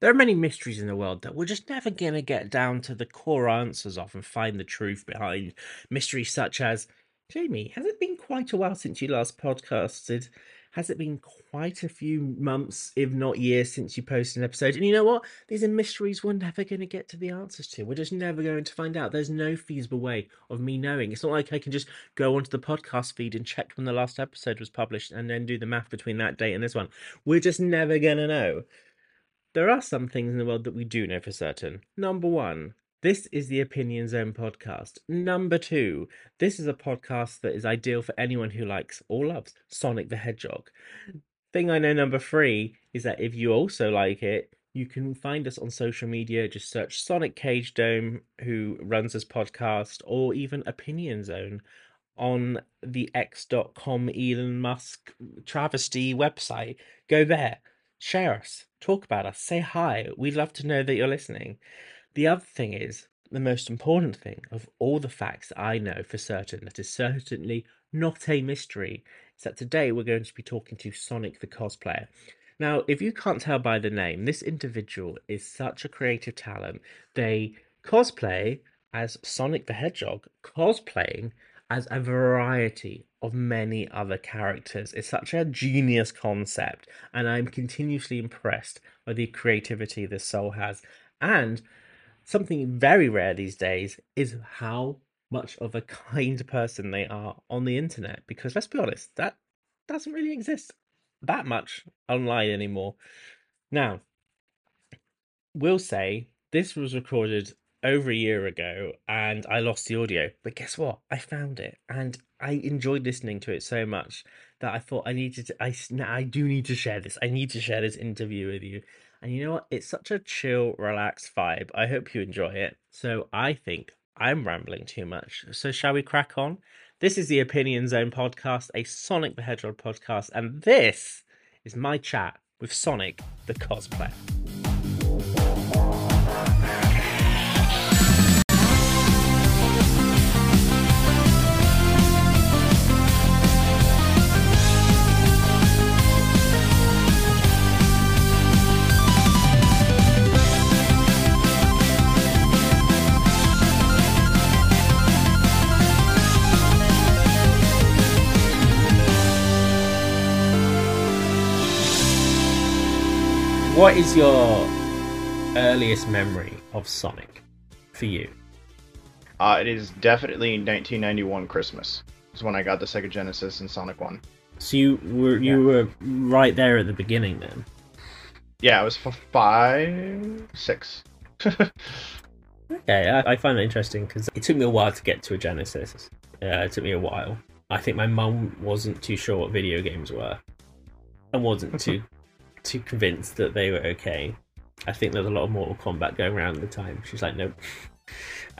There are many mysteries in the world that we're just never going to get down to the core answers of and find the truth behind. Mysteries such as Jamie, has it been quite a while since you last podcasted? Has it been quite a few months, if not years, since you posted an episode? And you know what? These are mysteries we're never going to get to the answers to. We're just never going to find out. There's no feasible way of me knowing. It's not like I can just go onto the podcast feed and check when the last episode was published and then do the math between that date and this one. We're just never going to know. There are some things in the world that we do know for certain. Number one, this is the Opinion Zone podcast. Number two, this is a podcast that is ideal for anyone who likes or loves Sonic the Hedgehog. Thing I know number three is that if you also like it, you can find us on social media. Just search Sonic Cage Dome, who runs this podcast, or even Opinion Zone on the X.com Elon Musk travesty website. Go there share us, talk about us, say hi. We'd love to know that you're listening. The other thing is, the most important thing of all the facts I know for certain that is certainly not a mystery is that today we're going to be talking to Sonic the cosplayer. Now, if you can't tell by the name, this individual is such a creative talent. They cosplay as Sonic the Hedgehog, cosplaying as a variety of many other characters. It's such a genius concept, and I'm continuously impressed by the creativity this soul has. And something very rare these days is how much of a kind person they are on the internet. Because let's be honest, that doesn't really exist that much online anymore. Now, we'll say this was recorded over a year ago and I lost the audio. But guess what? I found it and I enjoyed listening to it so much that I thought I needed to. I I do need to share this. I need to share this interview with you. And you know what? It's such a chill, relaxed vibe. I hope you enjoy it. So I think I'm rambling too much. So shall we crack on? This is the Opinion Zone podcast, a Sonic the Hedgehog podcast, and this is my chat with Sonic the cosplayer. What is your earliest memory of Sonic for you? Uh, it is definitely 1991 Christmas. Is when I got the Sega Genesis and Sonic One. So you were you yeah. were right there at the beginning then. Yeah, I was for five, six. okay, I, I, find that interesting because it took me a while to get to a Genesis. Yeah, it took me a while. I think my mum wasn't too sure what video games were, and wasn't too too convinced that they were okay. I think there's a lot of Mortal Kombat going around at the time. She's like, nope.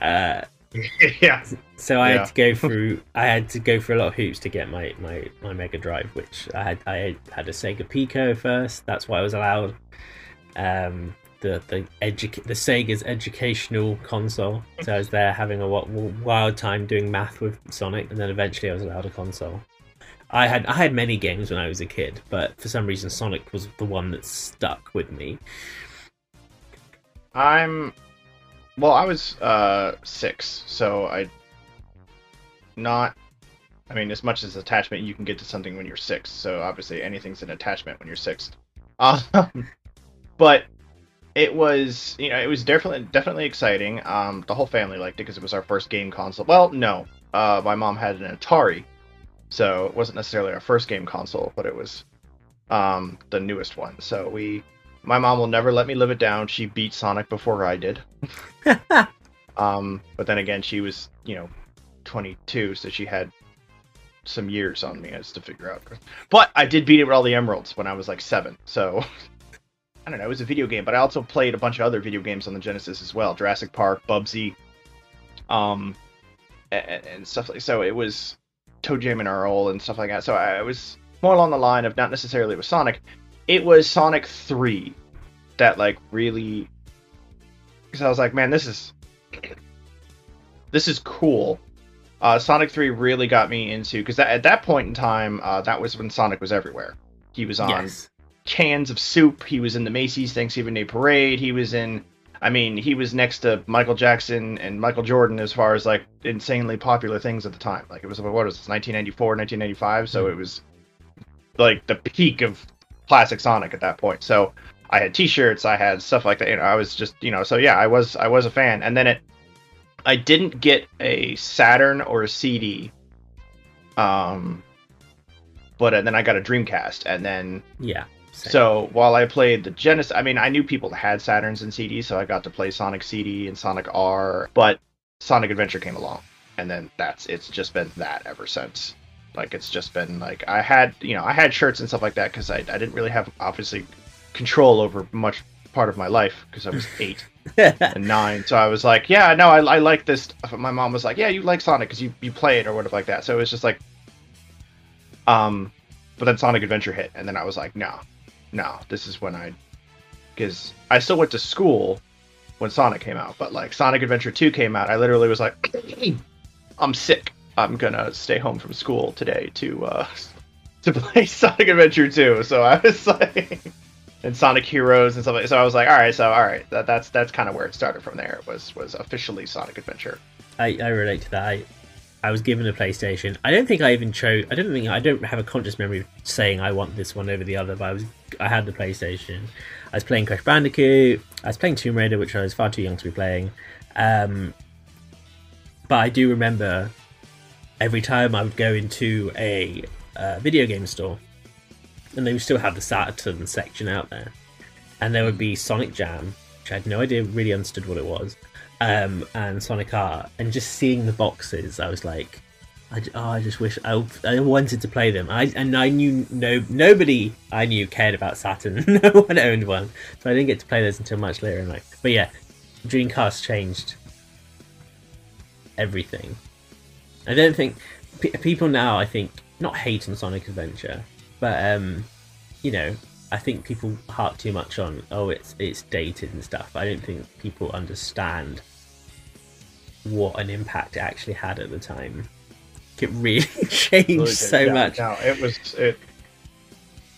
Uh, yeah. So I yeah. had to go through. I had to go through a lot of hoops to get my, my, my Mega Drive, which I had. I had a Sega Pico first. That's why I was allowed. Um, the the edu- the Sega's educational console. So I was there having a wild time doing math with Sonic, and then eventually I was allowed a console. I had I had many games when I was a kid, but for some reason Sonic was the one that stuck with me. I'm well, I was uh six, so I not I mean as much as attachment you can get to something when you're six, so obviously anything's an attachment when you're six. Um, but it was you know it was definitely definitely exciting. Um, the whole family liked it because it was our first game console. Well, no, uh, my mom had an Atari, so it wasn't necessarily our first game console, but it was um, the newest one. So we, my mom will never let me live it down. She beat Sonic before I did. um, but then again, she was you know 22, so she had some years on me as to figure out. But I did beat it with all the emeralds when I was like seven. So I don't know. It was a video game, but I also played a bunch of other video games on the Genesis as well. Jurassic Park, Bubsy, um, and, and stuff like. So it was ToeJam and Earl and stuff like that. So I was more along the line of not necessarily with Sonic. It was Sonic 3 that like really because I was like, man, this is this is cool. Uh, Sonic 3 really got me into because at that point in time, uh, that was when Sonic was everywhere. He was on yes. cans of soup. He was in the Macy's Thanksgiving Day Parade. He was in. I mean, he was next to Michael Jackson and Michael Jordan as far as like insanely popular things at the time. Like it was what was this 1994, 1995, so it was like the peak of classic Sonic at that point. So I had T-shirts, I had stuff like that. You know, I was just you know, so yeah, I was I was a fan. And then it, I didn't get a Saturn or a CD. Um, but uh, then I got a Dreamcast, and then Yeah. Same. so while I played the Genesis, I mean, I knew people that had Saturns and CDs, so I got to play Sonic CD and Sonic R. But Sonic Adventure came along, and then that's it's just been that ever since. Like it's just been like I had you know I had shirts and stuff like that because I I didn't really have obviously control over much part of my life because I was eight and nine. So I was like, yeah, no, I, I like this. stuff. My mom was like, yeah, you like Sonic because you, you play it or whatever like that. So it was just like, um, but then Sonic Adventure hit, and then I was like, no, no, this is when I, because I still went to school when Sonic came out, but like Sonic Adventure 2 came out, I literally was like, I'm sick. I'm gonna stay home from school today to uh to play Sonic Adventure 2. So I was like and Sonic Heroes and stuff like so I was like, all right, so all right, that, that's that's kind of where it started from there. it Was was officially Sonic Adventure. I, I relate to that. I, I was given a PlayStation. I don't think I even chose. I don't think I don't have a conscious memory of saying I want this one over the other. But I was I had the PlayStation. I was playing Crash Bandicoot. I was playing Tomb Raider, which I was far too young to be playing. Um, but I do remember every time I would go into a uh, video game store, and they would still have the Saturn section out there, and there would be Sonic Jam, which I had no idea really understood what it was, um, and Sonic R, and just seeing the boxes, I was like, I, oh, I just wish I, I wanted to play them. I and I knew no nobody I knew cared about Saturn. no one owned one, so I didn't get to play those until much later in life. But yeah, Dreamcast changed everything. I don't think pe people now. I think not hate on Sonic Adventure, but um, you know, I think people harp too much on oh it's it's dated and stuff. I don't think people understand what an impact it actually had at the time. It really changed so Yeah, much. No, it was it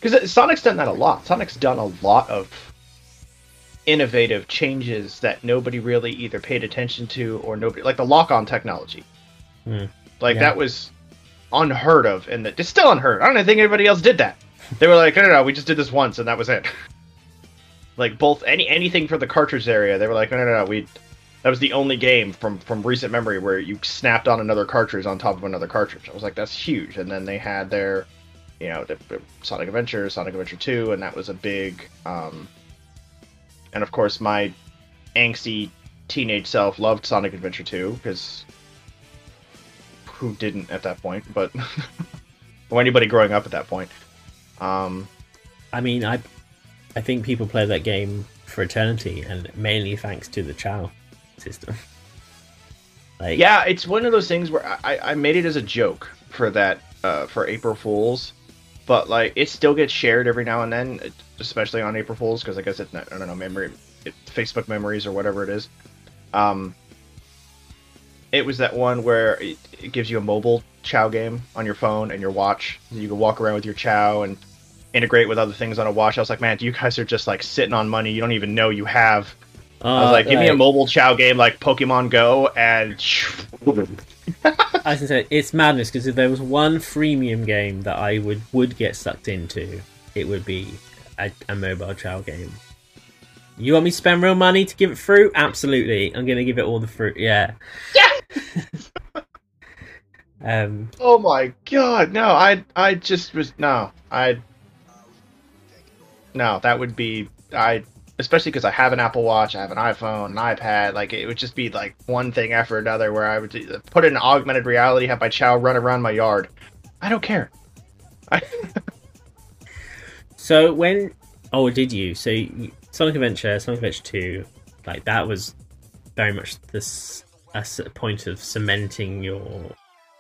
because Sonic's done that a lot. Sonic's done a lot of innovative changes that nobody really either paid attention to or nobody like the lock-on technology. Hmm. Like Yeah. that was unheard of, and that it's still unheard. I don't think anybody else did that. They were like, no, no, no, we just did this once, and that was it. like both any anything for the cartridge area, they were like, no, no, no, we. That was the only game from from recent memory where you snapped on another cartridge on top of another cartridge. I was like, that's huge. And then they had their, you know, the, the Sonic Adventure, Sonic Adventure Two, and that was a big. um And of course, my angsty teenage self loved Sonic Adventure Two because who didn't at that point? But or anybody growing up at that point. Um, I mean, I I think people play that game for eternity, and mainly thanks to the Chao system. like, Yeah, it's one of those things where I, I made it as a joke for that uh, for April Fools, but like it still gets shared every now and then, especially on April Fools because I guess it's not, I don't know memory, it, Facebook memories or whatever it is. Um, it was that one where it, it gives you a mobile Chao game on your phone and your watch. And you can walk around with your Chao and integrate with other things on a watch. I was like, man, you guys are just like sitting on money. You don't even know you have. I was uh, like, give me a mobile Chao game like Pokemon Go and. I was say it's madness because if there was one freemium game that I would would get sucked into, it would be a, a mobile Chow game. You want me to spend real money to give it fruit? Absolutely, I'm gonna give it all the fruit. Yeah. Yeah. um. Oh my god, no, I I just was no, I no, that would be I especially because I have an Apple Watch, I have an iPhone, an iPad, like it would just be like one thing after another where I would do- put in augmented reality, have my child run around my yard. I don't care. I, So when oh did you? So Sonic Adventure, Sonic Adventure Two, like that was very much this a point of cementing your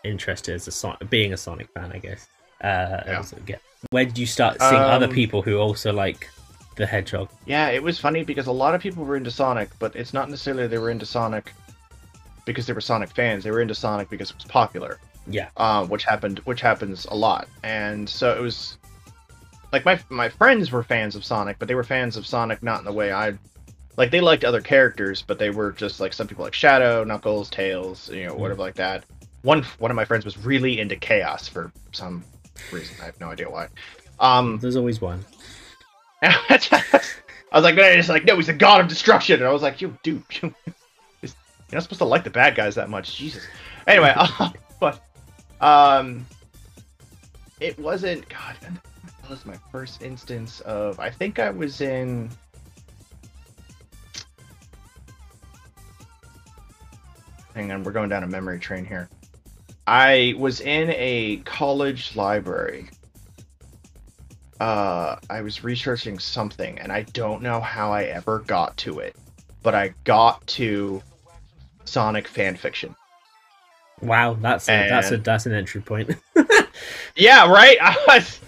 interest as a being a Sonic fan, I guess. Uh, Yeah. as a get- Where did you start seeing other Um, people who also like the Hedgehog? yeah, it was funny because a lot of people were into Sonic, but it's not necessarily they were into Sonic because they were Sonic fans. They were into Sonic because it was popular. Yeah, um, which happened, which happens a lot. And so it was like my my friends were fans of Sonic, but they were fans of Sonic not in the way I like. They liked other characters, but they were just like some people like Shadow, Knuckles, Tails, you know, whatever like that. One one of my friends was really into Chaos for some reason. I have no idea why. Um, There's always one. I was like, man, it's like, no, he's the god of destruction, and I was like, you dude, you, you're not supposed to like the bad guys that much, Jesus. Anyway, uh, but um, it wasn't. God, that was my first instance of. I think I was in. Hang on, we're going down a memory train here. I was in a college library. Uh, I was researching something, and I don't know how I ever got to it, but I got to Sonic fanfiction. Wow, that's a, that's a that's an entry point. Yeah, right. I was,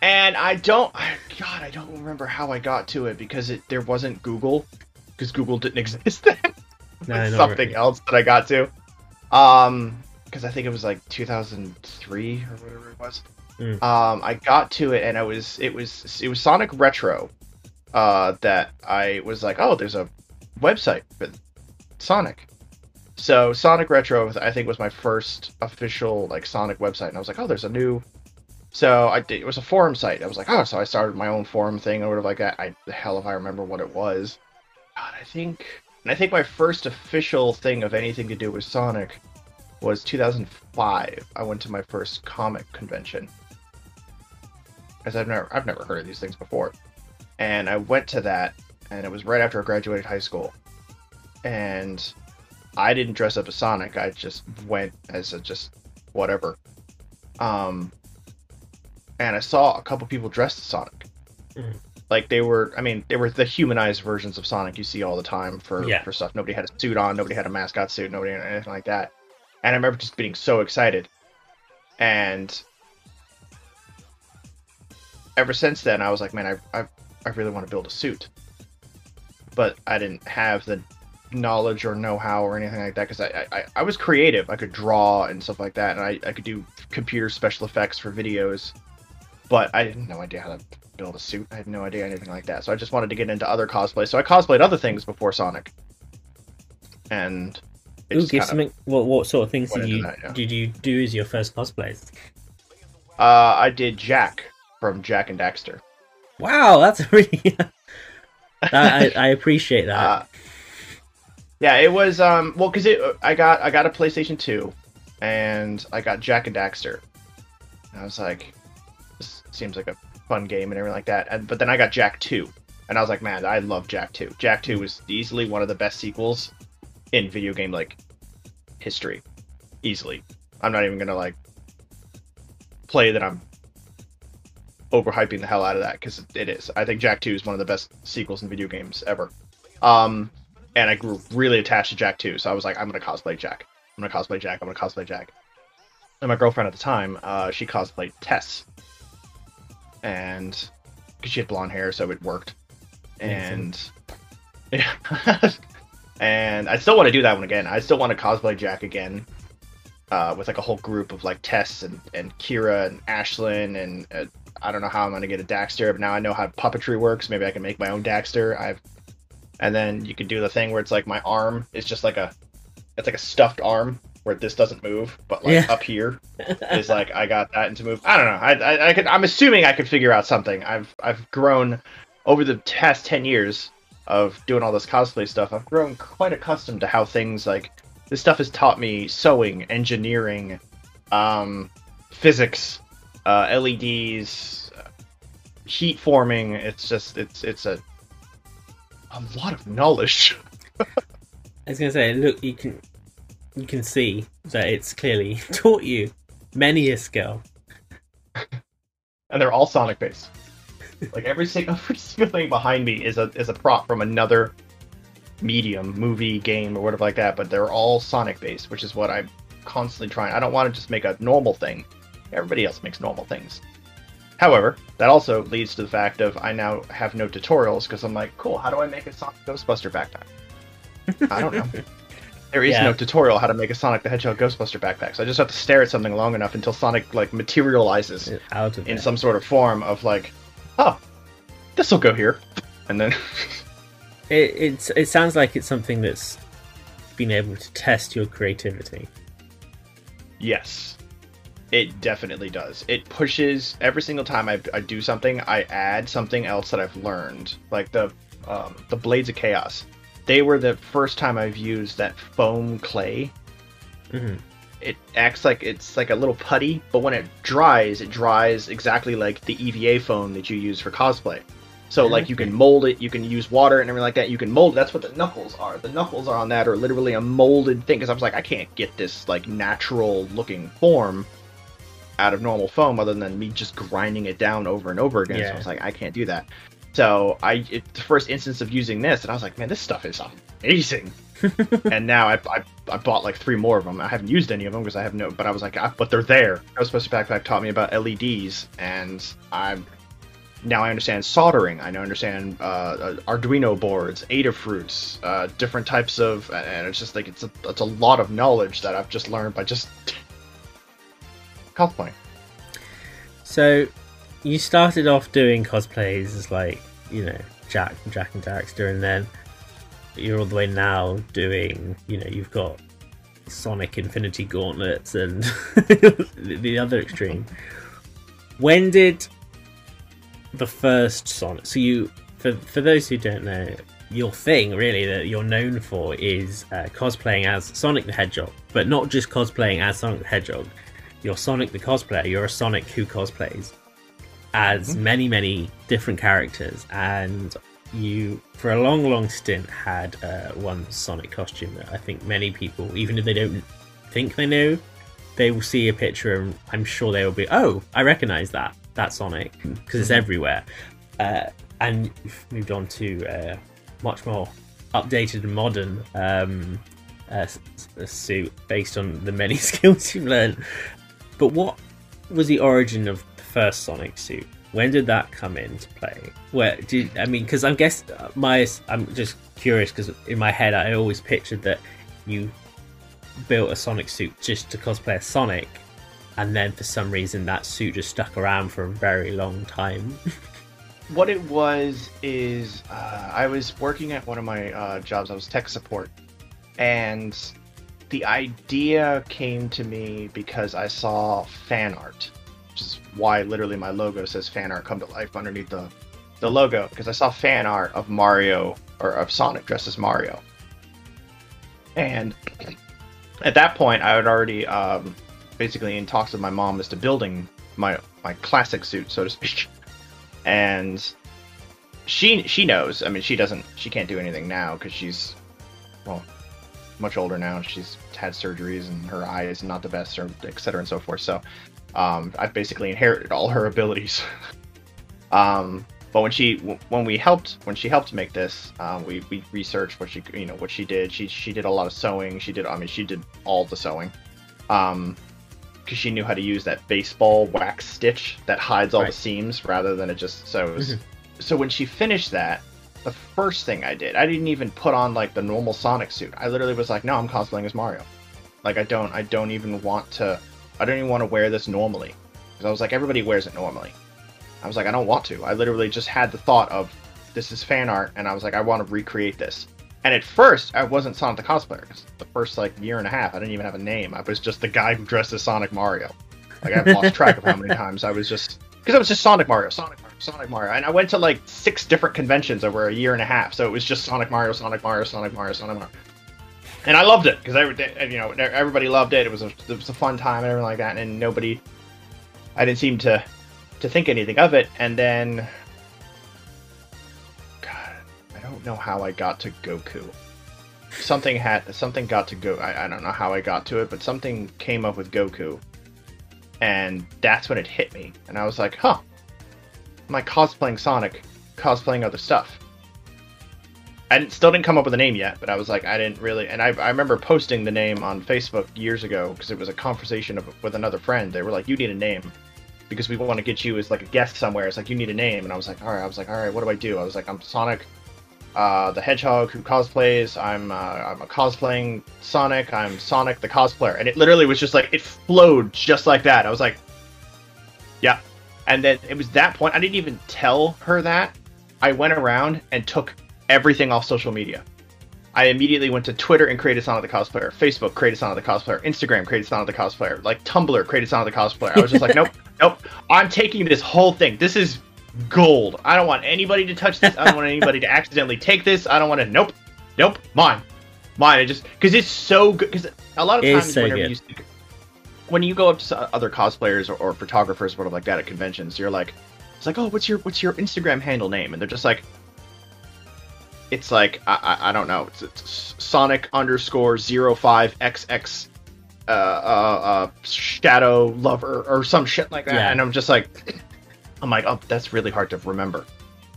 and I don't. I, God, I don't remember how I got to it because it there wasn't Google, because Google didn't exist then. No, something really. else that I got to. Um, because I think it was like 2003 or whatever it was. Mm. Um, I got to it and I was it was it was Sonic Retro, uh, that I was like, oh, there's a website for Sonic. So Sonic Retro, I think, was my first official like Sonic website, and I was like, oh, there's a new. So I did, it was a forum site. I was like, oh, so I started my own forum thing or whatever like that. I the hell if I remember what it was. God, I think, and I think my first official thing of anything to do with Sonic was 2005. I went to my first comic convention because I've never I've never heard of these things before, and I went to that, and it was right after I graduated high school, and I didn't dress up as Sonic. I just went as a just whatever. Um, and I saw a couple people dressed as Sonic. Mhm. Like they were, I mean, they were the humanized versions of Sonic you see all the time for Yeah. for stuff. Nobody had a suit on. Nobody had a mascot suit. Nobody had anything like that. And I remember just being so excited. And ever since then, I was like, man, I I, I really want to build a suit. But I didn't have the knowledge or know-how or anything like that because I, I I was creative. I could draw and stuff like that, and I, I could do computer special effects for videos, but I had no idea how to build a suit. I had no idea anything like that. So I just wanted to get into other cosplay. So I cosplayed other things before Sonic, and Ooh, give kind of, something. What what sort of things did you that, yeah. did you do as your first cosplays? uh, I did Jak from Jak and Daxter. Wow, that's really. I, I appreciate that. Uh, yeah, it was um well because it I got I got a PlayStation Two, and I got Jak and Daxter. And I was like, this seems like a fun game and everything like that. And but then I got Jak Two, and I was like, man, I love Jak Two. Jak Two was easily one of the best sequels in video game like history, easily. I'm not even gonna like play that I'm overhyping the hell out of that because it is. I think Jak Two is one of the best sequels in video games ever. Um, and I grew really attached to Jak Two, so I was like, I'm gonna cosplay Jak. I'm gonna cosplay Jak. I'm gonna cosplay Jak. And my girlfriend at the time, uh, she cosplayed Tess, and because she had blonde hair, so it worked. And yeah, and I still want to do that one again. I still want to cosplay Jak again, uh, with like a whole group of like Tess and, and Keira and Ashelin and uh, I don't know how I'm gonna get a Daxter, but now I know how puppetry works. Maybe I can make my own Daxter. I've and then you can do the thing where it's like my arm is just like a it's like a stuffed arm where this doesn't move, but like Yeah. up here is like I got that into move. I don't know. I, I I could I'm assuming I could figure out something. I've I've grown over the past ten years of doing all this cosplay stuff. I've grown quite accustomed to how things like this stuff has taught me sewing, engineering, um, physics, uh, LEDs, heat forming. It's just it's it's a a lot of knowledge. I was gonna say, look, you can you can see that it's clearly taught you many a skill. and they're all Sonic based. Like every single, every single thing behind me is a is a prop from another medium, movie, game, or whatever like that. But they're all Sonic based, which is what I'm constantly trying. I don't want to just make a normal thing. Everybody else makes normal things. However, that also leads to the fact of I now have no tutorials because I'm like, cool. How do I make a Sonic Ghostbuster backpack? I don't know. There is Yeah. no tutorial how to make a Sonic the Hedgehog Ghostbuster backpack, so I just have to stare at something long enough until Sonic like materializes Out of in it. some sort of form of like oh, this will go here, and then It it's it sounds like it's something that's been able to test your creativity. yes, it definitely does. It pushes every single time I, I do something, I add something else that I've learned, like the um, the blades of chaos. They were the first time I've used that foam clay hmm it acts like it's like a little putty, but when it dries, it dries exactly like the EVA foam that you use for cosplay. So like you can mold it, you can use water and everything like that. You can mold. That's what the knuckles are. The knuckles are on that are literally a molded thing. Because I was like, I can't get this like natural looking form out of normal foam other than me just grinding it down over and over again. So I was like, I can't do that. So I, it, the first instance of using this, and I was like, man, this stuff is amazing. and now I, I, I bought like three more of them. I haven't used any of them because I have no, but I was like, I, but they're there. I was supposed to Backpack taught me about LEDs, and I'm now I understand soldering. I now understand uh, uh, Arduino boards, Adafruits, uh, different types of, and it's just like it's a, it's a lot of knowledge that I've just learned by just cosplaying. So you started off doing cosplays as like you know Jak Jak and Daxter, and then you're all the way now doing you know you've got Sonic Infinity Gauntlets and the the other extreme. When did the first Sonic? So you for for those who don't know. Your thing, really, that you're known for is uh, cosplaying as Sonic the Hedgehog, but not just cosplaying as Sonic the Hedgehog. You're Sonic the cosplayer. You're a Sonic who cosplays as many, many different characters, and you, for a long, long stint, had uh, one Sonic costume that I think many people, even if they don't think they know, they will see a picture and I'm sure they will be, oh, I recognize that. That's Sonic because it's everywhere. Uh, and you've moved on to uh, much more updated and modern um, uh, suit based on the many skills you've learned. But what was the origin of the first Sonic suit? When did that come into play? Where did I mean? Because I'm guess my I'm just curious because in my head I always pictured that you built a Sonic suit just to cosplay as Sonic, and then for some reason that suit just stuck around for a very long time. what it was is uh, I was working at one of my uh, jobs. I was tech support, and the idea came to me because I saw fan art, which is why literally my logo says "fan art come to life" underneath the the logo because I saw fan art of Mario or of Sonic dressed as Mario, and at that point I had already um, basically in talks with my mom as to building my my classic suit, so to speak and she she knows. I mean, she doesn't. She can't do anything now because she's well much older now. She's had surgeries and her eye is not the best, or et cetera and so forth. So um, I've basically inherited all her abilities. um, but when she when we helped when she helped make this, um, we we researched what she you know what she did. She she did a lot of sewing. She did I mean she did all the sewing. Um, because she knew how to use that baseball wax stitch that hides all the seams rather than it just sews. Mhm. So when she finished that, the first thing I did, I didn't even put on like the normal Sonic suit. I literally was like, no, I'm cosplaying as Mario. Like I don't, I don't even want to, I don't even want to wear this normally. Because I was like, everybody wears it normally. I was like, I don't want to. I literally just had the thought of, this is fan art, and I was like, I want to recreate this. And at first, I wasn't Sonic the cosplayer. 'cause the first like year and a half, I didn't even have a name. I was just the guy who dressed as Sonic Mario. Like I've lost track of how many times I was just because I was just Sonic Mario, Sonic Mario, Sonic Mario, and I went to like six different conventions over a year and a half. So it was just Sonic Mario, Sonic Mario, Sonic Mario, Sonic Mario, and I loved it because you know everybody loved it. It was a it was a fun time and everything like that, and nobody, I didn't seem to to think anything of it. And then, God, I don't know how I got to Goku. Something had something got to go. I, I don't know how I got to it, but something came up with Goku, and that's when it hit me. And I was like, huh, I cosplaying Sonic, cosplaying other stuff? I still didn't come up with a name yet, but I was like, I didn't really. And I, I remember posting the name on Facebook years ago because it was a conversation of, with another friend. They were like, you need a name because we want to get you as like a guest somewhere. It's like you need a name, and I was like, all right. I was like, all right, what do I do? I was like, I'm Sonic, uh, the Hedgehog who cosplays. I'm uh, I'm a cosplaying Sonic. I'm Sonic the cosplayer, and it literally was just like it flowed just like that. I was like, yeah, And then it was that point I didn't even tell her that. I went around and took everything off social media. I immediately went to Twitter and created Sonic the Cosplayer, Facebook created Sonic the Cosplayer, Instagram created Sonic the Cosplayer, like Tumblr created Sonic the Cosplayer. I was just like, nope, nope. I'm taking this whole thing. This is gold. I don't want anybody to touch this. I don't want anybody to accidentally take this. I don't want to. Nope, nope. Mine, mine. I just because it's so good. Because a lot of It times so whenever good. you when you go up to other cosplayers or, or photographers or whatever like that at conventions, you're like, it's like, oh, what's your what's your Instagram handle name? And they're just like, it's like I, I, I don't know. It's, it's Sonic underscore zero five xx uh, uh, uh, shadow lover or some shit like that. Yeah. And I'm just like, I'm like, oh, that's really hard to remember.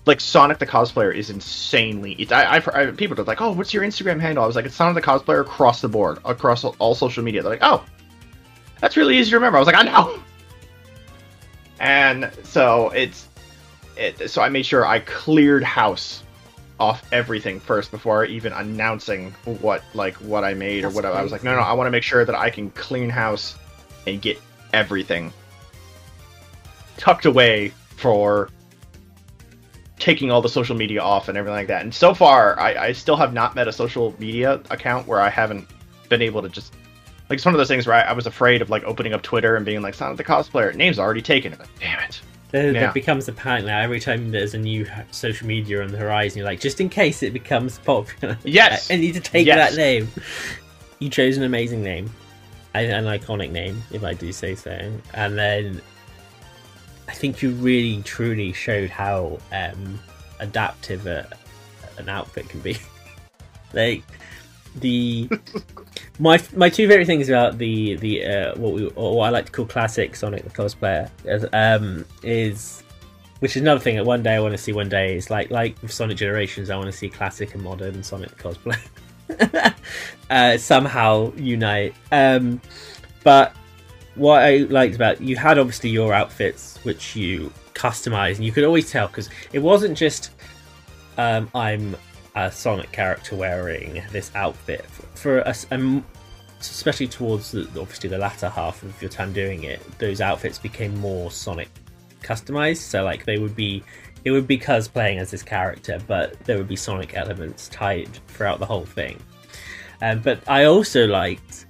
Like Sonic the cosplayer is insanely. It's, I, I've, I, people are like, oh, what's your Instagram handle? I was like, it's Sonic the cosplayer across the board, across all, all social media. They're like, oh, that's really easy to remember. I was like, I know. And so it's, it, so I made sure I cleared house off everything first before even announcing what like what I made or That's whatever. I was like, no, no. I want to make sure that I can clean house and get everything tucked away for taking all the social media off and everything like that. And so far, I, I still have not met a social media account where I haven't been able to just like it's one of those things where I, I was afraid of like opening up Twitter and being like Sonic the cosplayer name's already taken. I'm like, damn it. There, Yeah. there becomes apparent now every time there's a new social media on the horizon, you're like, just in case it becomes popular, Yes. I need to take Yes. that name. You chose an amazing name, an, an iconic name, if I do say so. And then I think you really, truly showed how um, adaptive a, an outfit can be. like the my my two favorite things about the the uh, what we or what I like to call classic Sonic the cosplayer um, is which is another thing that one day I want to see. One day is like like Sonic Generations, I want to see classic and modern Sonic the cosplayer uh, somehow unite. Um, but what I liked about you had obviously your outfits which you customized, and you could always tell because it wasn't just um, I'm a Sonic character wearing this outfit for us, um, especially towards the, obviously the latter half of your time doing it. Those outfits became more Sonic customized, so like they would be. It would be cosplaying as this character, but there would be Sonic elements tied throughout the whole thing. Um, but I also liked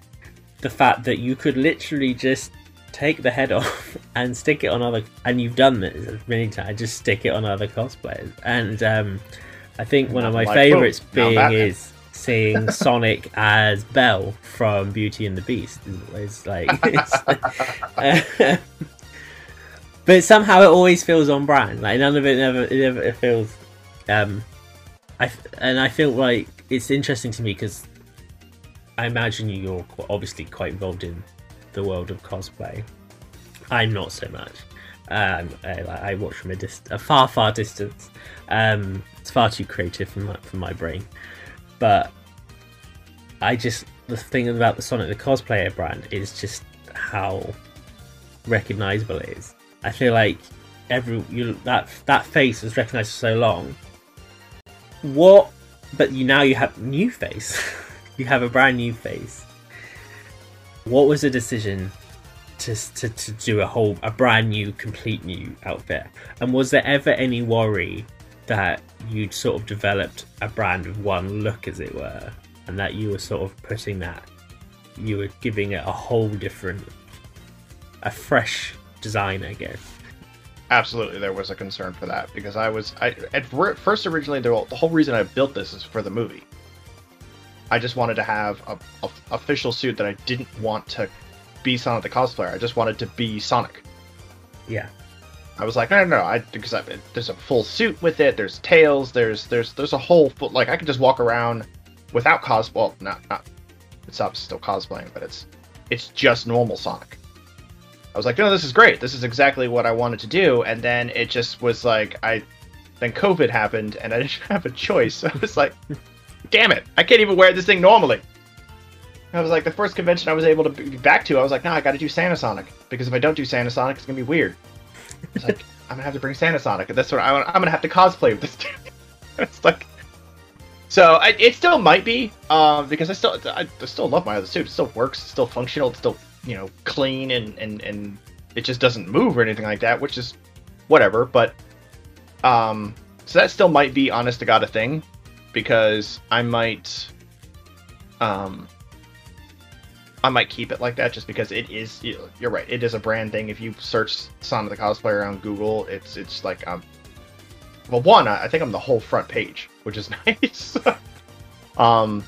the fact that you could literally just take the head off and stick it on other and you've done this many times just stick it on other cosplayers and um i think one of my Like, favorites being is seeing sonic as belle from beauty and the beast it's like it's, but somehow it always feels on brand like none of it never it never it feels um i and i feel like it's interesting to me because I imagine you're obviously quite involved in the world of cosplay. I'm not so much. Um, I, I watch from a, dist- a far, far distance. Um, it's far too creative for my, for my brain. But I just the thing about the Sonic the cosplayer brand is just how recognizable it is. I feel like every you that that face was recognized for so long. What? But you now you have new face. you have a brand new face. What was the decision to, to to do a whole a brand new, complete new outfit? And was there ever any worry that you'd sort of developed a brand of one look, as it were, and that you were sort of putting that you were giving it a whole different, a fresh design, I guess. Absolutely, there was a concern for that because I was I at first originally the, the whole reason I built this is for the movie. I just wanted to have a, a official suit that I didn't want to be Sonic the cosplayer. I just wanted to be Sonic. Yeah. I was like, no, no, no, I because I, there's a full suit with it. There's tails. There's there's there's a whole full, like I could just walk around without cos. Well, not not it's still cosplaying, but it's it's just normal Sonic. I was like, no, this is great. This is exactly what I wanted to do. And then it just was like, I then COVID happened, and I didn't have a choice. I was like, damn it, I can't even wear this thing normally. I was like, the first convention I was able to be back to, I was like, no, I got to do Santa Sonic because if I don't do Santa Sonic, it's gonna be weird. Like I'm gonna have to bring Santa Sonic, that's what I, I'm gonna have to cosplay with this. it's like, so I, it still might be, um, because I still I, I still love my other suit. It still works. It's still functional. It's still you know clean and and and it just doesn't move or anything like that, which is whatever. But um, so that still might be honest to god a thing because I might um I might keep it like that just because it is you're right it is a brand thing. If you search Sonic the Cosplayer on Google it's it's like um well one I think I'm the whole front page which is nice. Um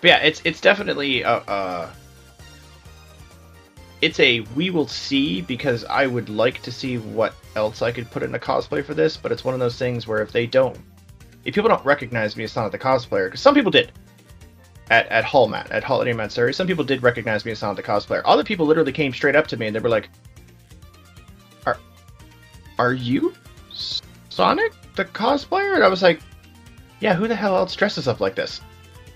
but yeah it's it's definitely a, a it's a we will see because I would like to see what else I could put in a cosplay for this, but it's one of those things where if they don't, if people don't recognize me as Sonic the cosplayer, because some people did at at Hallmat at Holiday Matsuri, some people did recognize me as Sonic the cosplayer. Other people literally came straight up to me and they were like, "Are are you Sonic the cosplayer?" And I was like, "Yeah, who the hell else dresses up like this?"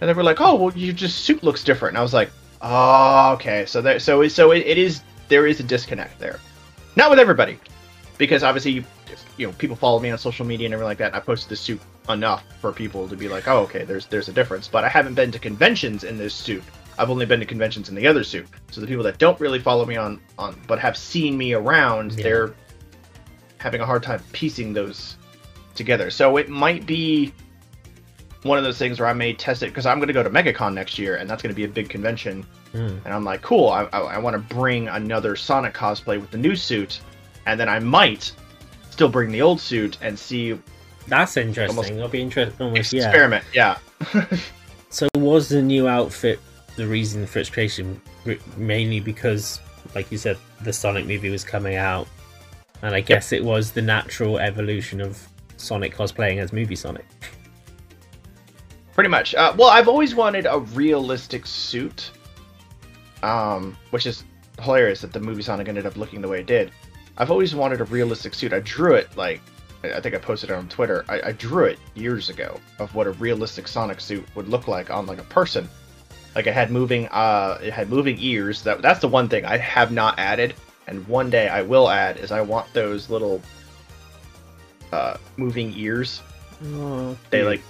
And they were like, "Oh, well, your just suit looks different." And I was like, Oh, okay. So there, so so it, it is there is a disconnect there. Not with everybody, because obviously you, you know people follow me on social media and everything like that. And I posted this suit enough for people to be like, oh, okay, there's there's a difference. But I haven't been to conventions in this suit. I've only been to conventions in the other suit. So the people that don't really follow me on on but have seen me around, yeah. they're having a hard time piecing those together. So it might be one of those things where I may test it because I'm going to go to MegaCon next year, and that's going to be a big convention. Mm. And I'm like, cool. I, I, I want to bring another Sonic cosplay with the new suit, and then I might still bring the old suit and see. That's interesting. It'll be interesting. Almost, experiment, yeah. yeah. so was the new outfit the reason for its creation mainly because, like you said, the Sonic movie was coming out, and I guess it was the natural evolution of Sonic cosplaying as movie Sonic. Pretty much. Uh, well, I've always wanted a realistic suit, um, which is hilarious that the movie Sonic ended up looking the way it did. I've always wanted a realistic suit. I drew it like I think I posted it on Twitter. I, I, drew it years ago of what a realistic Sonic suit would look like on like a person. Like it had moving, uh, it had moving ears. That that's the one thing I have not added, and one day I will add is I want those little, uh, moving ears. Oh, they like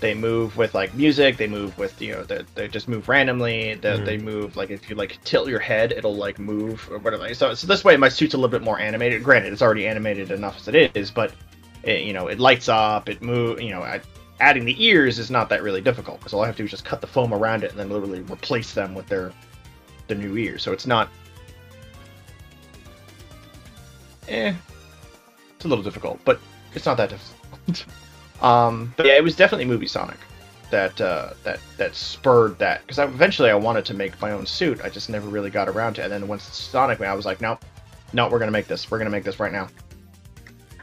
they move with like music they move with you know they, they just move randomly they, mm. they move like if you like tilt your head it'll like move or whatever so, so this way my suit's a little bit more animated granted it's already animated enough as it is but it, you know it lights up it move you know I, adding the ears is not that really difficult because all i have to do is just cut the foam around it and then literally replace them with their the new ears so it's not eh it's a little difficult but it's not that difficult Um, but yeah, it was definitely movie Sonic that uh, that that spurred that because eventually I wanted to make my own suit. I just never really got around to it. And then once Sonic, I was like, no, no, we're gonna make this. We're gonna make this right now.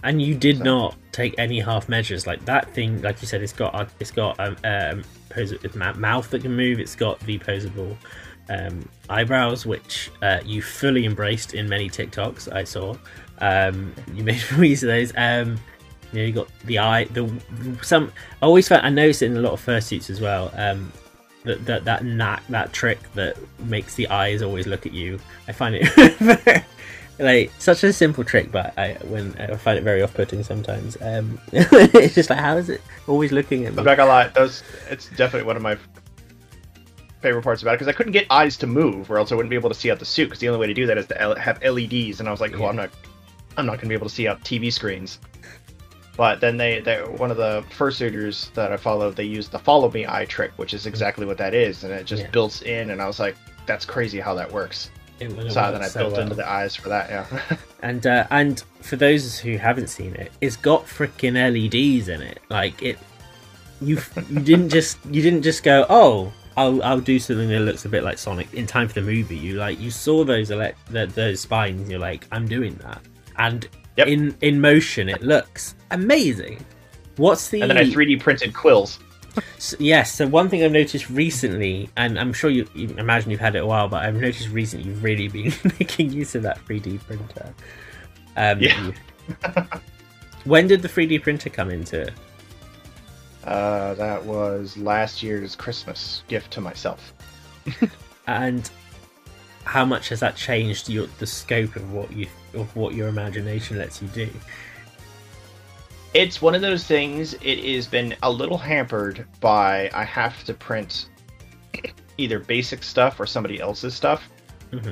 And you did so. not take any half measures like that thing. Like you said, it's got it's got um, um pose- mouth that can move. It's got the posable um, eyebrows, which uh, you fully embraced in many TikToks I saw. Um, you made use of those. Um, you know, you got the eye. The some I always found I noticed it in a lot of fursuits as well. Um, that that that knack, that trick that makes the eyes always look at you. I find it like such a simple trick, but I when I find it very off-putting sometimes. Um, it's just like how is it always looking at me? I'm not gonna lie, those it's definitely one of my favorite parts about it because I couldn't get eyes to move, or else I wouldn't be able to see out the suit. Because the only way to do that is to have LEDs, and I was like, well, yeah. I'm not, I'm not gonna be able to see out TV screens. But then they, they one of the fursuiters that I followed, they used the follow me eye trick, which is exactly what that is, and it just yeah. builds in. And I was like, that's crazy how that works. It, so then I so built well. into the eyes for that, yeah. and uh, and for those who haven't seen it, it's got freaking LEDs in it. Like it, you you didn't just you didn't just go, oh, I'll I'll do something that looks a bit like Sonic in time for the movie. You like you saw those elect those spines. You're like, I'm doing that, and Yep. In in motion, it looks amazing. What's the? And then I 3D printed quills. So, yes. So one thing I've noticed recently, and I'm sure you, you, imagine you've had it a while, but I've noticed recently you've really been making use of that 3D printer. Um, yeah. when did the 3D printer come into? Uh, that was last year's Christmas gift to myself. and how much has that changed your the scope of what you of what your imagination lets you do? It's one of those things. It has been a little hampered by I have to print either basic stuff or somebody else's stuff. Mm-hmm.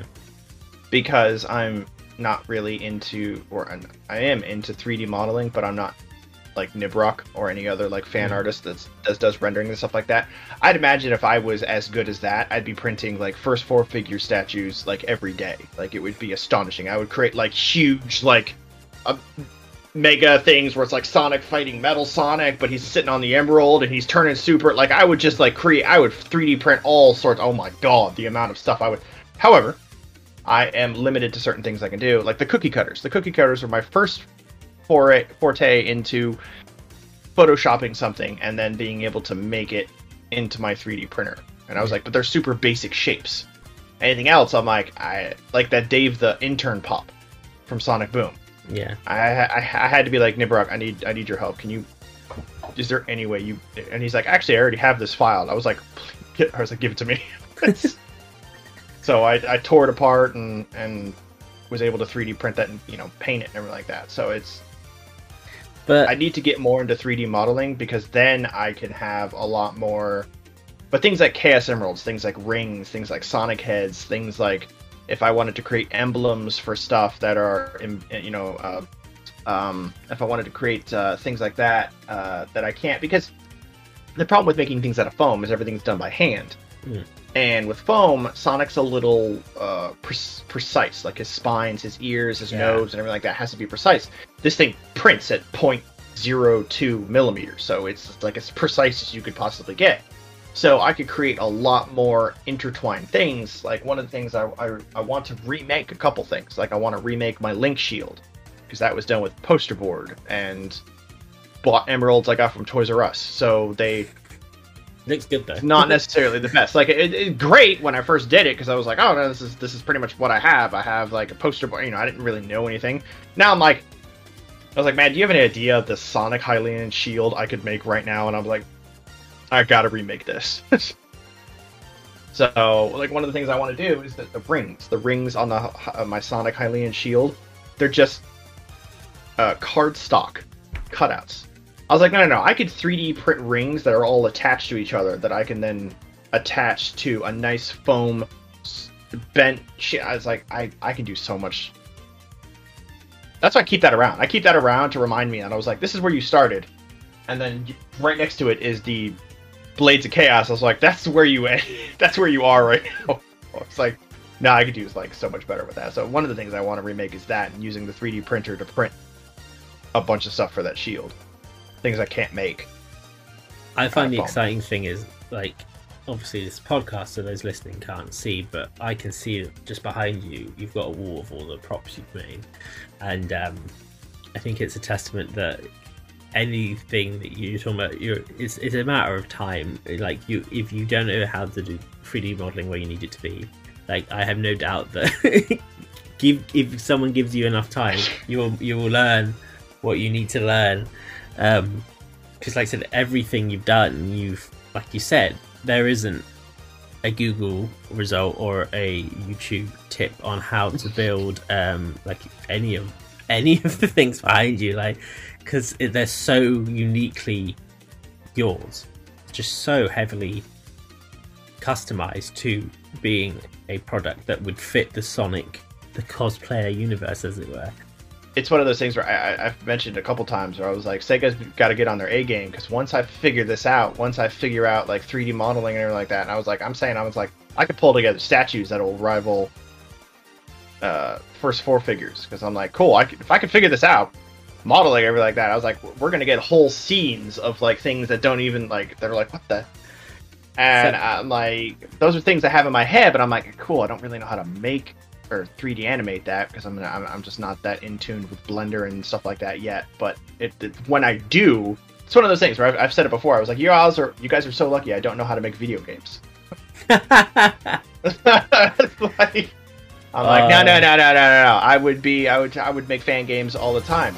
because I'm not really into, or I am into 3D modeling, but I'm not like Nibroc or any other like fan Mhm. artist that's does does rendering and stuff like that. I'd imagine if I was as good as that, I'd be printing like first four figure statues like every day. Like it would be astonishing. I would create like huge like uh, mega things where it's like Sonic fighting Metal Sonic, but he's sitting on the Emerald and he's turning super. Like I would just like create. I would 3D print all sorts. Oh my god, the amount of stuff I would. However, I am limited to certain things I can do, like the cookie cutters. The cookie cutters were my first foray, forte into photoshopping something and then being able to make it into my 3D printer. And I was like, but they're super basic shapes. Anything else, I'm like, I like that Dave the intern pop from Sonic Boom. Yeah. I, I, I had to be like Nibroc, I need I need your help. Can you? Is there any way you? And he's like, actually, I already have this filed. I was like, I was like, give it to me. so I, I tore it apart and and was able to 3D print that and you know paint it and everything like that. So it's But I need to get more into 3D modeling because then I can have a lot more. But things like Chaos Emeralds, things like rings, things like Sonic heads, things like if I wanted to create emblems for stuff that are, you know, uh, um, if I wanted to create uh, things like that, uh, that I can't because the problem with making things out of foam is everything's done by hand. Mm. And with foam, Sonic's a little uh, pre- precise. Like his spines, his ears, his Yeah. nose, and everything like that has to be precise. This thing prints at 0.02 millimeters, so it's like as precise as you could possibly get. So I could create a lot more intertwined things. Like one of the things I, I, I want to remake a couple things. Like I want to remake my Link Shield because that was done with poster board and bought emeralds I got from Toys R Us. So they looks good though. not necessarily the best. Like it, it great when I first did it because I was like, oh no, this is this is pretty much what I have. I have like a poster board. You know, I didn't really know anything. Now I'm like, I was like, man, do you have any idea of the Sonic Hylian shield I could make right now? And I'm like, I gotta remake this. so like one of the things I want to do is the rings, the rings on the uh, my Sonic Hylian shield, they're just uh, cardstock cutouts. I was like, no, no, no. I could 3D print rings that are all attached to each other that I can then attach to a nice foam bent shit. I was like, I, I can do so much. That's why I keep that around. I keep that around to remind me. And I was like, this is where you started. And then right next to it is the Blades of Chaos. I was like, that's where you that's where you are right now. It's like, no, I could do like so much better with that. So one of the things I want to remake is that and using the 3D printer to print a bunch of stuff for that shield. Things I can't make. I find the exciting thing is like obviously this podcast so those listening can't see, but I can see just behind you you've got a wall of all the props you've made. And um I think it's a testament that anything that you're talking about you're it's, it's a matter of time. Like you if you don't know how to do 3D modeling where you need it to be, like I have no doubt that give if someone gives you enough time, you will you will learn what you need to learn. Um because like I said, everything you've done, you've like you said, there isn't a Google result or a YouTube tip on how to build um like any of any of the things behind you, like because they're so uniquely yours, just so heavily customized to being a product that would fit the Sonic, the cosplayer universe, as it were. It's one of those things where I, I, I've mentioned a couple times where I was like, Sega's got to get on their A game because once I figure this out, once I figure out like 3D modeling and everything like that, and I was like, I'm saying, I was like, I could pull together statues that'll rival uh, First 4 Figures because I'm like, cool, I could, if I could figure this out, modeling everything like that, I was like, we're gonna get whole scenes of like things that don't even like that are like, what the. And I'm like, those are things I have in my head, but I'm like, cool. I don't really know how to make or 3D animate that because I'm, I'm I'm just not that in tune with Blender and stuff like that yet. But it, it when I do, it's one of those things where I've, I've said it before. I was like, you guys are you guys are so lucky. I don't know how to make video games. Like, I'm like, uh. no, no, no, no, no, no, no. I would be, I would, I would make fan games all the time.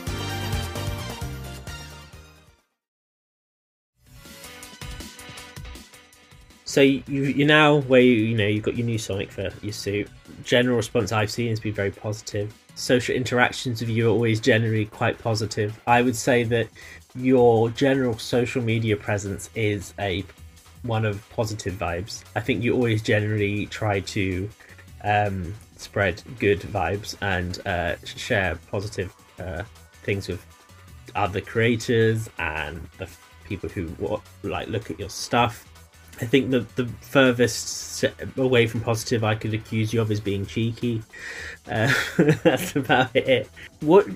So you you now where you you know you've got your new Sonic for your suit. General response I've seen has been very positive. Social interactions with you are always generally quite positive. I would say that your general social media presence is a one of positive vibes. I think you always generally try to um, spread good vibes and uh, share positive uh, things with other creators and the people who like look at your stuff. I think the the furthest away from positive I could accuse you of is being cheeky. Uh, that's about it. What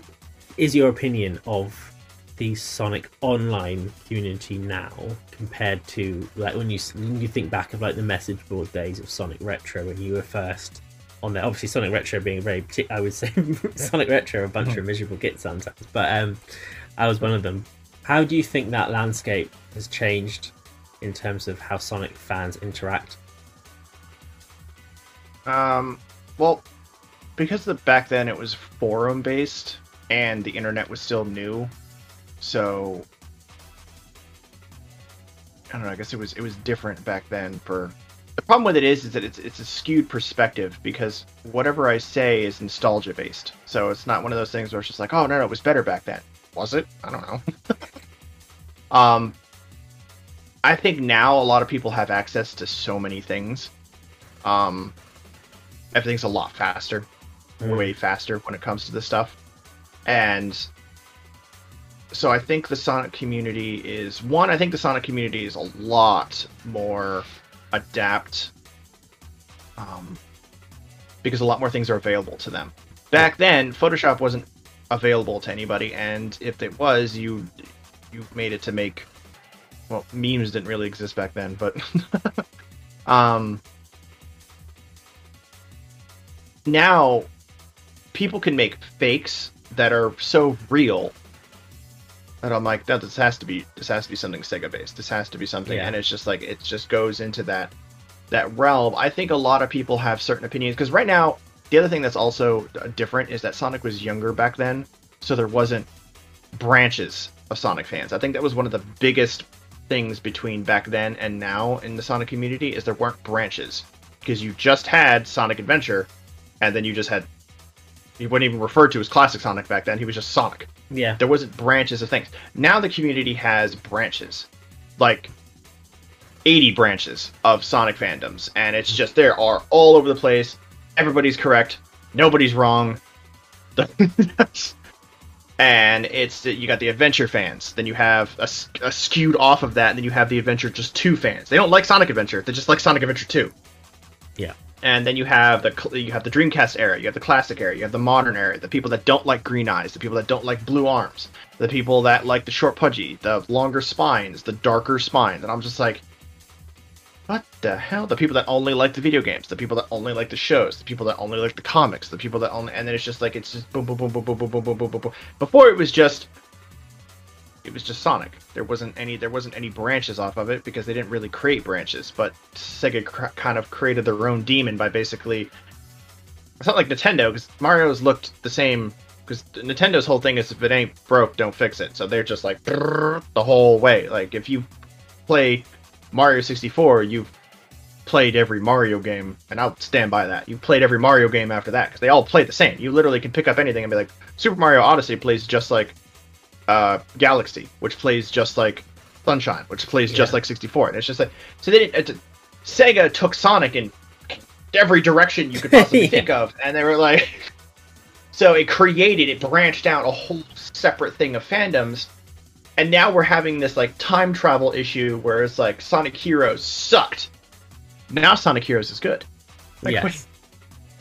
is your opinion of the Sonic Online community now compared to like when you when you think back of like the message board days of Sonic Retro when you were first on there? Obviously, Sonic Retro being very I would say Sonic Retro a bunch of miserable gits sometimes, but um, I was one of them. How do you think that landscape has changed in terms of how Sonic fans interact? Um, well, because the, back then it was forum based and the internet was still new, so I don't know. I guess it was it was different back then. For the problem with it is, is that it's it's a skewed perspective because whatever I say is nostalgia based. So it's not one of those things where it's just like, oh no, no, it was better back then. Was it? I don't know. um, I think now a lot of people have access to so many things. Um, everything's a lot faster, Mm. way faster when it comes to this stuff. And so I think the Sonic community is one, I think the Sonic community is a lot more adapt um, because a lot more things are available to them. Back then, Photoshop wasn't available to anybody, and if it was, you you made it to make well, memes didn't really exist back then, but um now people can make fakes that are so real that I'm like, that this has to be this has to be something Sega based. This has to be something, Yeah. and it's just like it just goes into that that realm. I think a lot of people have certain opinions because right now the other thing that's also uh, different is that Sonic was younger back then, so there wasn't branches of Sonic fans. I think that was one of the biggest things between back then and now in the Sonic community is there weren't branches because you just had Sonic Adventure, and then you just had he wasn't even referred to as classic Sonic back then. He was just Sonic. Yeah, There wasn't branches of things. Now the community has branches, like 80 branches of Sonic fandoms, and it's just there are all over the place. Everybody's correct. Nobody's wrong. and it's you got the adventure fans. Then you have a skewed off of that. And then you have the adventure just two fans. They don't like Sonic Adventure. They just like Sonic Adventure two. Yeah. And then you have the you have the Dreamcast era, you have the classic era, you have the modern era, the people that don't like green eyes, the people that don't like blue arms, the people that like the short pudgy, the longer spines, the darker spines, and I'm just like, what the hell? The people that only like the video games, the people that only like the shows, the people that only like the comics, the people that only, and then it's just like it's just boom, boom, boom, boom, boom, boom, boom, boom, boom, boom, boom. Before it was just, it was just Sonic. There wasn't any, there wasn't any branches off of it because they didn't really create branches. But Sega cr- kind of created their own demon by basically. It's not like Nintendo because Mario's looked the same. Because Nintendo's whole thing is if it ain't broke, don't fix it. So they're just like the whole way. Like if you play Mario 64, you've played every Mario game, and I'll stand by that. You've played every Mario game after that because they all play the same. You literally can pick up anything and be like, Super Mario Odyssey plays just like uh, Galaxy, which plays just like Sunshine, which plays just like 64. And it's just like so they didn't. It's, Sega took Sonic in every direction you could possibly Yeah. think of, and they were like, so it created, it branched out a whole separate thing of fandoms. And now we're having this like time travel issue where it's like Sonic Heroes sucked. Now Sonic Heroes is good. Like, yes.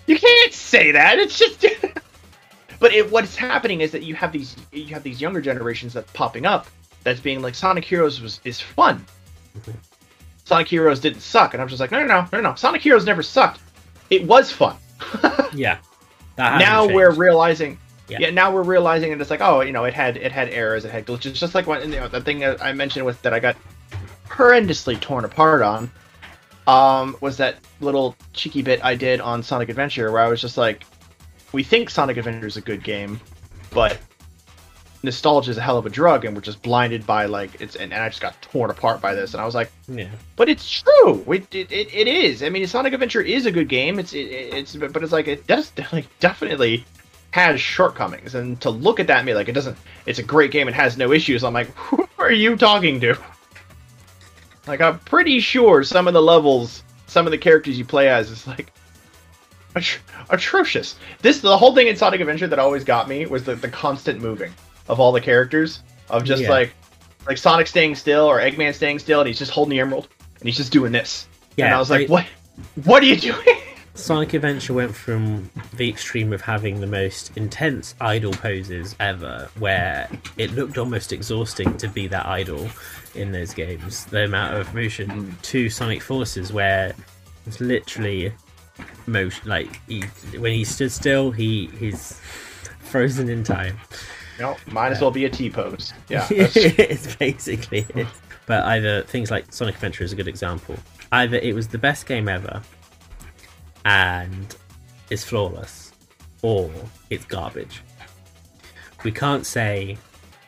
you can't say that. It's just. but it, what's happening is that you have these you have these younger generations that's popping up that's being like Sonic Heroes was is fun. Mhm. Sonic Heroes didn't suck, and I'm just like, no, no, no, no, no. Sonic Heroes never sucked. It was fun. Yeah. Now we're realizing. Yeah. Yeah. Now we're realizing that it's like, oh, you know, it had it had errors, it had glitches, just like what you know, the thing that I mentioned with that I got horrendously torn apart on. Um, was that little cheeky bit I did on Sonic Adventure where I was just like, we think Sonic Adventure is a good game, but nostalgia is a hell of a drug, and we're just blinded by like it's. And, and I just got torn apart by this, and I was like, yeah. but it's true. It, it, it, it is. I mean, Sonic Adventure is a good game. It's it, it's but it's like it does like definitely has shortcomings. And to look at that and be like, it doesn't. It's a great game. It has no issues. I'm like, who are you talking to? Like, I'm pretty sure some of the levels, some of the characters you play as is like, atro- atrocious. This the whole thing in Sonic Adventure that always got me was the, the constant moving of all the characters of just Yeah. like like Sonic staying still or Eggman staying still and he's just holding the emerald and he's just doing this. Yeah, and I was like, what? What are you doing? Sonic Adventure went from the extreme of having the most intense idle poses ever, where it looked almost exhausting to be that idle in those games, the amount of motion, to Sonic Forces, where it's literally motion. Like he, when he stood still, he he's frozen in time. No, might as well be a T pose. Yeah. it's basically it. But either things like Sonic Adventure is a good example. Either it was the best game ever and is flawless, or it's garbage. We can't say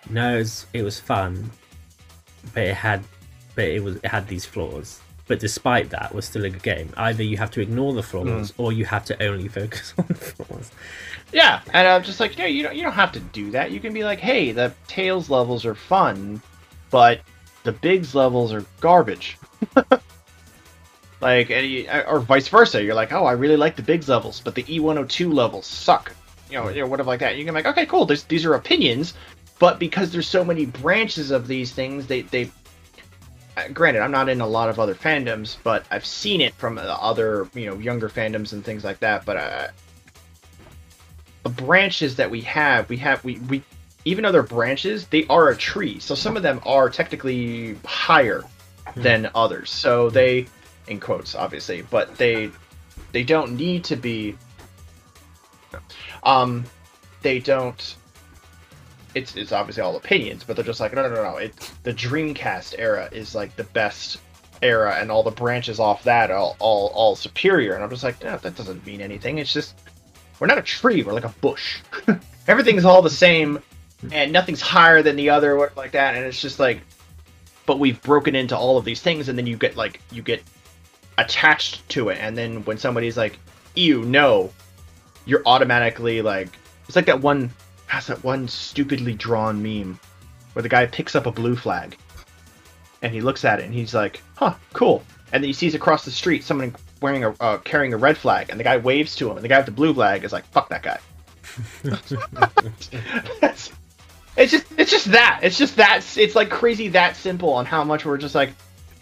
no. It was, it was fun, but it had, but it was it had these flaws. But despite that, was still a good game. Either you have to ignore the flaws, mm. or you have to only focus on the flaws. Yeah, and I'm just like, no, you don't, you don't have to do that. You can be like, hey, the Tails levels are fun, but the Bigs levels are garbage. like, you, or vice versa. You're like, oh, I really like the Bigs levels, but the E102 levels suck. You know, you know, whatever like that. You can be like, okay, cool. There's, these are opinions, but because there's so many branches of these things, they they. uh, Granted, I'm not in a lot of other fandoms, but I've seen it from uh, other, you know, younger fandoms and things like that. But uh, the branches that we have, we have we we even though they're branches, they are a tree. So some of them are technically higher than others. So they in quotes obviously, but they they don't need to be um they don't it's it's obviously all opinions, but they're just like no no no no. It the Dreamcast era is like the best era and all the branches off that are all all, all superior and I'm just like, no, that doesn't mean anything. It's just we're not a tree, we're like a bush. Everything's all the same and nothing's higher than the other like that and it's just like but we've broken into all of these things and then you get like you get attached to it and then when somebody's like ew no you're automatically like it's like that one has that one stupidly drawn meme where the guy picks up a blue flag and he looks at it and he's like huh cool and then he sees across the street someone wearing a uh, carrying a red flag and the guy waves to him and the guy with the blue flag is like fuck that guy. It's just it's just that it's just that it's like crazy that simple on how much we're just like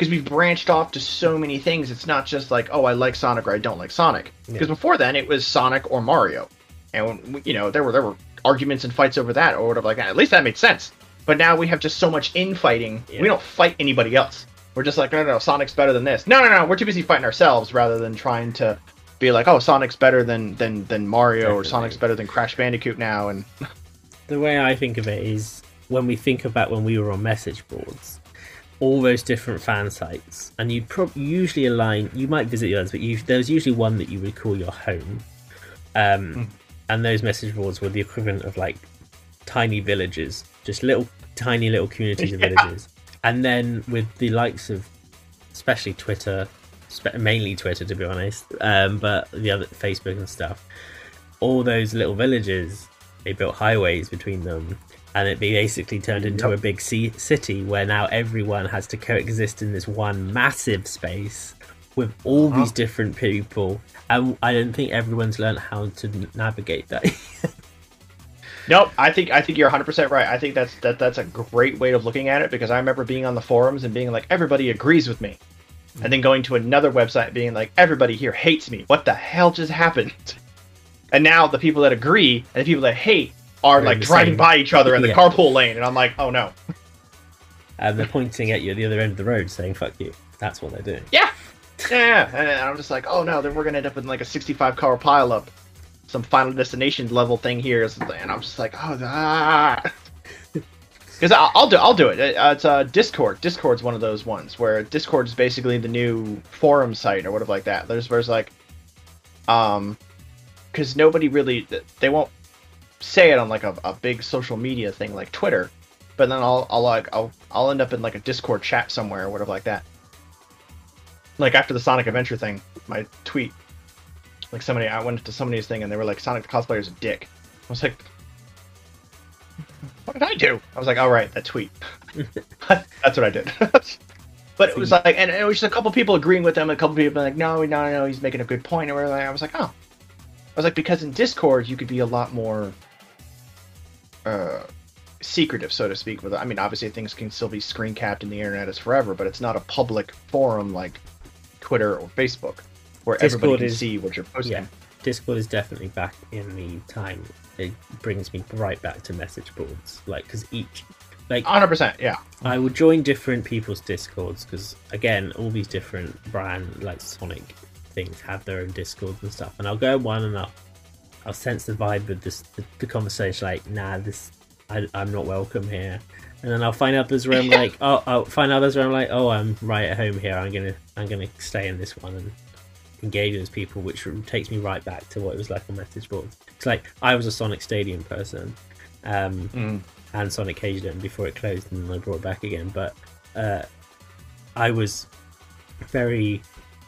because we've branched off to so many things it's not just like oh i like sonic or i don't like sonic. Because Yeah. before then it was sonic or mario. And you know there were there were arguments and fights over that or whatever like that. At least that made sense. But now we have just so much infighting Yeah. we don't fight anybody else. We're just like no no no sonic's better than this. No no no we're too busy fighting ourselves rather than trying to be like oh sonic's better than than than mario or sonic's better than crash bandicoot now and the way I think of it is when we think about when we were on message boards, all those different fan sites, and you'd prob- usually align. You might visit the others, but you, there's usually one that you would call your home. Um, Hmm. And those message boards were the equivalent of like tiny villages, just little, tiny little communities of Yeah. villages. And then with the likes of, especially Twitter, mainly Twitter to be honest, um, but the other Facebook and stuff, all those little villages they built highways between them and it basically turned into Yep. a big ci- city where now everyone has to coexist in this one massive space with all Uh-huh. these different people and i don't think everyone's learned how to navigate that Nope, I think I think you're 100 percent right. I think that's that that's a great way of looking at it because I remember being on the forums and being like everybody agrees with me, and then going to another website being like everybody here hates me. What the hell just happened? And now the people that agree and the people that hate are in like driving same- by each other in the Yeah. carpool lane, and I'm like, oh no, and they're pointing at you at the other end of the road saying fuck you that's what they're doing yeah, yeah, and I'm just like, oh no, then we're gonna end up in like a 65 car pileup, some Final Destination level thing here, and I'm just like, oh, ah. Because I'll, do, I'll do it. It- uh, It's uh, Discord. Discord's one of those ones where Discord is basically the new forum site or whatever like that. There's where's like, um, because nobody really they won't say it on like a, a big social media thing like Twitter, but then I'll I'll like I'll I'll end up in like a Discord chat somewhere or whatever like that. Like after the Sonic Adventure thing, my tweet, like somebody I went to somebody's thing and they were like Sonic the cosplayer's a dick. I was like, what did I do? I was like, all right, that tweet. That's what I did. but it was like, and it was just a couple people agreeing with him, a couple people being like, no, no, no, he's making a good point, or whatever. I was like, oh, I was like, because in Discord you could be a lot more uh, secretive, so to speak. With I mean, obviously things can still be screen capped, and the internet is forever, but it's not a public forum like Twitter or Facebook where Discord everybody can is- see what you're posting. Yeah, Discord is definitely back in the time. It brings me right back to message boards, like because each, like Hundred percent, yeah. I would join different people's discords because again, all these different brand like Sonic things have their own discords and stuff, and I'll go one and I'll I'll sense the vibe of this the, the conversation like nah this I, I'm not welcome here, and then I'll find others where I'm like oh I'll find others where I'm like oh I'm right at home here I'm gonna I'm gonna stay in this one and engage with people, which takes me right back to what it was like on message boards. It's like I was a Sonic Stadium person. Um, Mm. and Sonic Caged before it closed, and then I brought it back again. But uh, I was very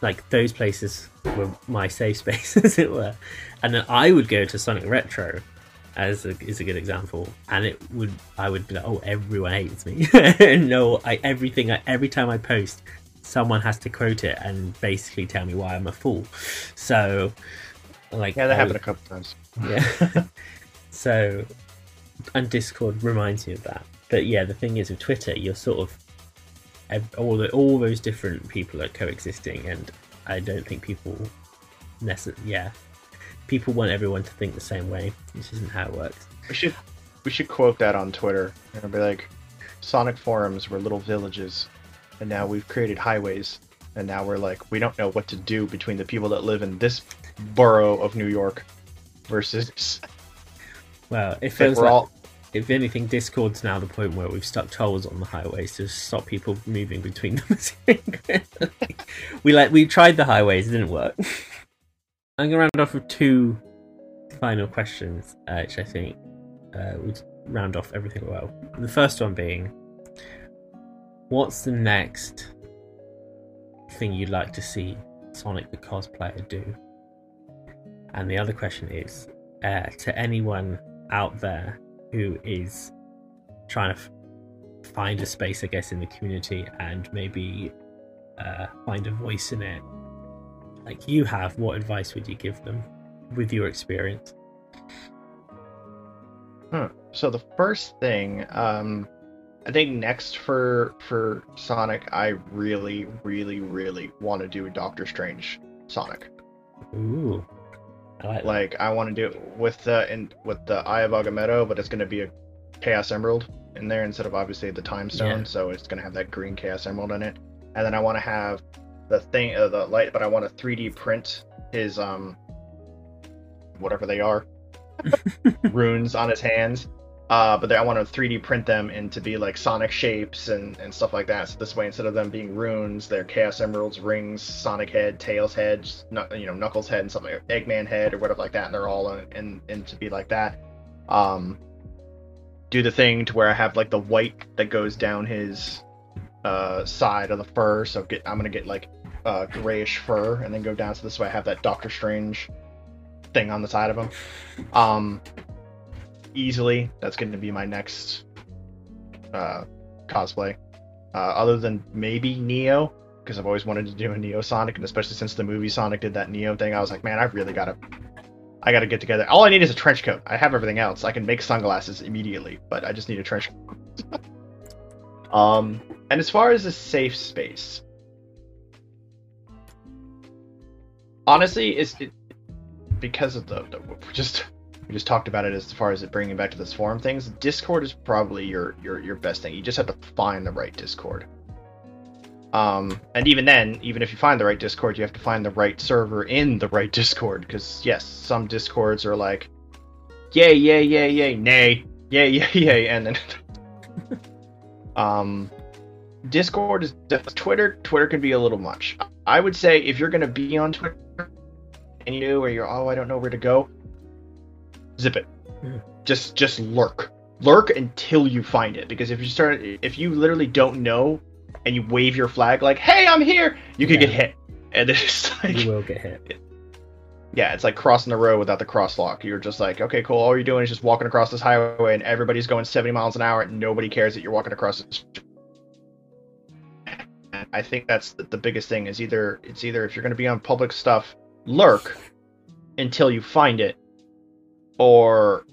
like those places were my safe space, as it were. And then I would go to Sonic Retro as a, is a good example, and it would I would be like, oh, everyone hates me. no, I everything I, every time I post, someone has to quote it and basically tell me why I'm a fool. So, like, Yeah, that I happened a couple times. yeah. so, and Discord reminds me of that. But yeah, the thing is with Twitter, you're sort of all the, all those different people are coexisting, and I don't think people necessarily. Yeah, people want everyone to think the same way. This isn't how it works. We should we should quote that on Twitter and be like, Sonic forums were little villages, and now we've created highways, and now we're like we don't know what to do between the people that live in this borough of New York versus Well, it like feels we're like all if anything, Discord's now the point where we've stuck tolls on the highways to stop people moving between them. we like we tried the highways, it didn't work. I'm gonna round off with two final questions, uh, which I think uh, would round off everything well. The first one being, what's the next thing you'd like to see Sonic the cosplayer do? And the other question is, uh, to anyone out there who is trying to f- find a space, I guess, in the community and maybe uh, find a voice in it, like you have, what advice would you give them with your experience? Hmm. So the first thing, um, I think next for for Sonic, I really, really, really want to do a Doctor Strange Sonic. Ooh, like. Like I want to do it with the in with the Eye of Agamotto, but it's going to be a Chaos Emerald in there instead of obviously the Time Stone. Yeah. So it's going to have that green Chaos Emerald in it. And then I want to have the thing, uh, the light, but I want to 3D print his um, whatever they are, runes on his hands. Uh, but I want to 3D print them into be like Sonic shapes and, and stuff like that. So this way, instead of them being runes, they're Chaos Emeralds, rings, Sonic head, Tails head, you know, Knuckles head, and something like Eggman head or whatever like that. And they're all in, in, in to be like that. Um, do the thing to where I have like the white that goes down his uh, side of the fur. So get I'm gonna get like uh, grayish fur and then go down. So this way I have that Doctor Strange thing on the side of him. Um, easily, that's going to be my next uh, cosplay. Uh, other than maybe Neo, because I've always wanted to do a Neo Sonic, and especially since the movie Sonic did that Neo thing, I was like, man, I really gotta, I gotta get together. All I need is a trench coat. I have everything else. I can make sunglasses immediately, but I just need a trench coat. um, and as far as a safe space, honestly, it's it, because of the, the just just talked about it as far as it bringing back to this forum things. Discord is probably your your your best thing. You just have to find the right Discord. Um, and even then, even if you find the right Discord, you have to find the right server in the right Discord. Because yes, some Discords are like, yay, yay, yay, yay, nay, yay, yay, yay, and then, um, Discord is Twitter. Twitter can be a little much. I would say if you're gonna be on Twitter and you know where you're, oh, I don't know where to go, zip it. Just just lurk, lurk until you find it. Because if you start, if you literally don't know and you wave your flag like, hey, I'm here, you could get hit. And it's like, You will get hit. yeah, it's like crossing the road without the crosswalk. You're just like, okay, cool. All you're doing is just walking across this highway, and everybody's going 70 miles an hour, and nobody cares that you're walking across it. I think that's the, the biggest thing. Is either it's either if you're going to be on public stuff, lurk, until you find it, or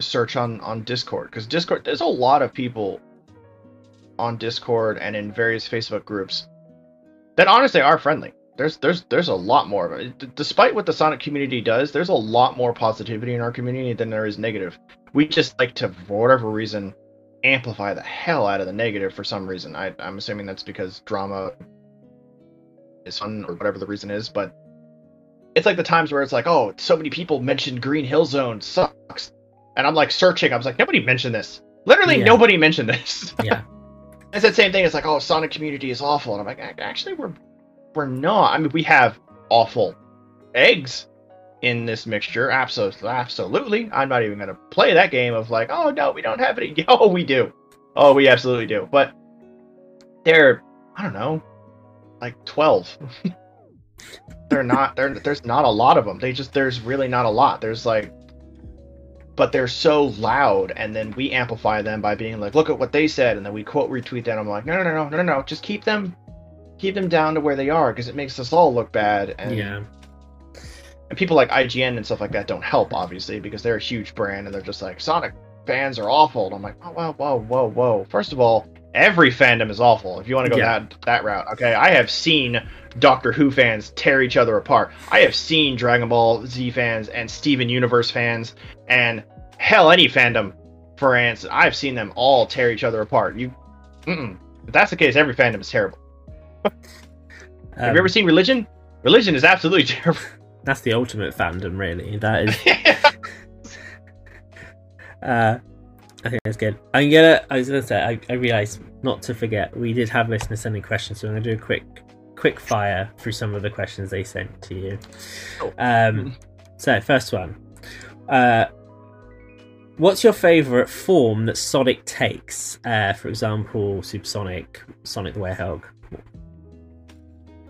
search on on Discord because Discord there's a lot of people on Discord and in various Facebook groups that honestly are friendly. There's there's there's a lot more of it. D- despite what the Sonic community does, there's a lot more positivity in our community than there is negative. We just like to, for whatever reason, amplify the hell out of the negative for some reason. I, I'm assuming that's because drama is fun or whatever the reason is, but it's like the times where it's like, oh, so many people mentioned Green Hill Zone sucks, and I'm like searching. I was like, nobody mentioned this. Literally, Yeah. nobody mentioned this. Yeah. It's that same thing. It's like, oh, Sonic community is awful, and I'm like, actually, we're we're not. I mean, we have awful eggs in this mixture. Absolutely, absolutely. I'm not even gonna play that game of like, oh no, we don't have any. Oh, we do. Oh, we absolutely do. But they're, I don't know, like twelve. they're not. They're, there's not a lot of them. They just there's really not a lot. There's like but they're so loud and then we amplify them by being like look at what they said and then we quote retweet them i'm like no no no no no no no just keep them keep them down to where they are because it makes us all look bad and, Yeah. and people like ign and stuff like that don't help obviously because they're a huge brand and they're just like sonic fans are awful and i'm like oh whoa whoa whoa whoa first of all every fandom is awful if you want to go Yeah. that that route okay i have seen doctor who fans tear each other apart i have seen dragon ball z fans and steven universe fans and hell any fandom for ants i've seen them all tear each other apart you mm-mm. if that's the case every fandom is terrible have Um, you ever seen religion religion is absolutely terrible That's the ultimate fandom, really. That is. Uh, I think that's good. I'm gonna. I was gonna say. I, I realized not to forget. We did have listeners sending questions, so I'm gonna do a quick, quick fire through some of the questions they sent to you. Oh. Um. So first one. Uh. What's your favorite form that Sonic takes? Uh, for example, Supersonic, Sonic the Werehog.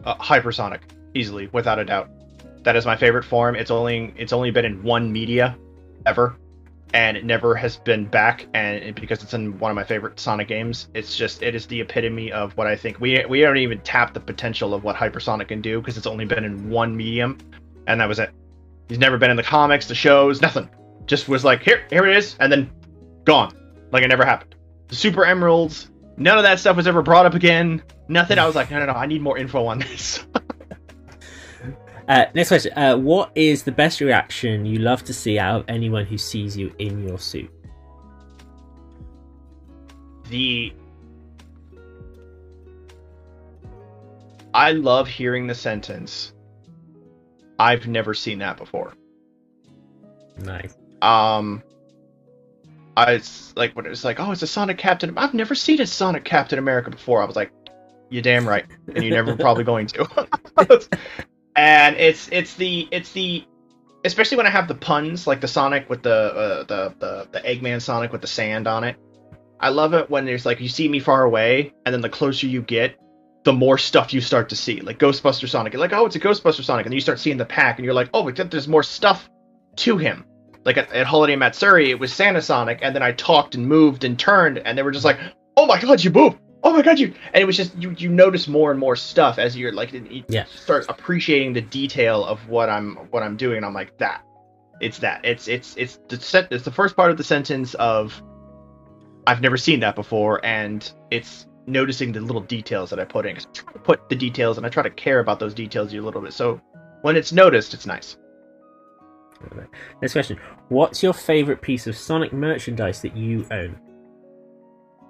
uh, hypersonic easily without a doubt that is my favorite form it's only it's only been in one media ever and it never has been back and because it's in one of my favorite sonic games it's just it is the epitome of what i think. We we haven't even tapped the potential of what hypersonic can do because it's only been in one medium and that was it. He's never been in the comics the shows nothing. Just was like here here it is and then gone. Like it never happened. The super emeralds none of that stuff was ever brought up again. Nothing. I was like no no no i need more info on this Uh, next question. Uh, what is the best reaction you love to see out of anyone who sees you in your suit? the I love hearing the sentence I've never seen that before. Nice. Um I was like when it was like, oh, it's a Sonic Captain. I've never seen a Sonic Captain America before. I was like, you damn right, and you're never probably going to. and it's it's the it's the especially when I have the puns like the Sonic with the uh, the the the Eggman Sonic with the sand on it. I love it when there's like you see me far away, and then the closer you get, the more stuff you start to see. Like Ghostbuster Sonic, you're like, oh, it's a Ghostbuster Sonic, and then you start seeing the pack, and you're like, oh, except there's more stuff to him. Like at, at Holiday Matsuri, it was Santa Sonic, and then I talked and moved and turned, and they were just like, oh my god, you moved! Oh my god, you! And it was just you. You notice more and more stuff as you're like, you Yeah. start appreciating the detail of what I'm what I'm doing, and I'm like, that. It's that. It's it's it's the set. It's the first part of the sentence of, I've never seen that before, and it's noticing the little details that I put in I try to put the details, and I try to care about those details a little bit. So when it's noticed, it's nice. Next question. What's your favorite piece of Sonic merchandise that you own?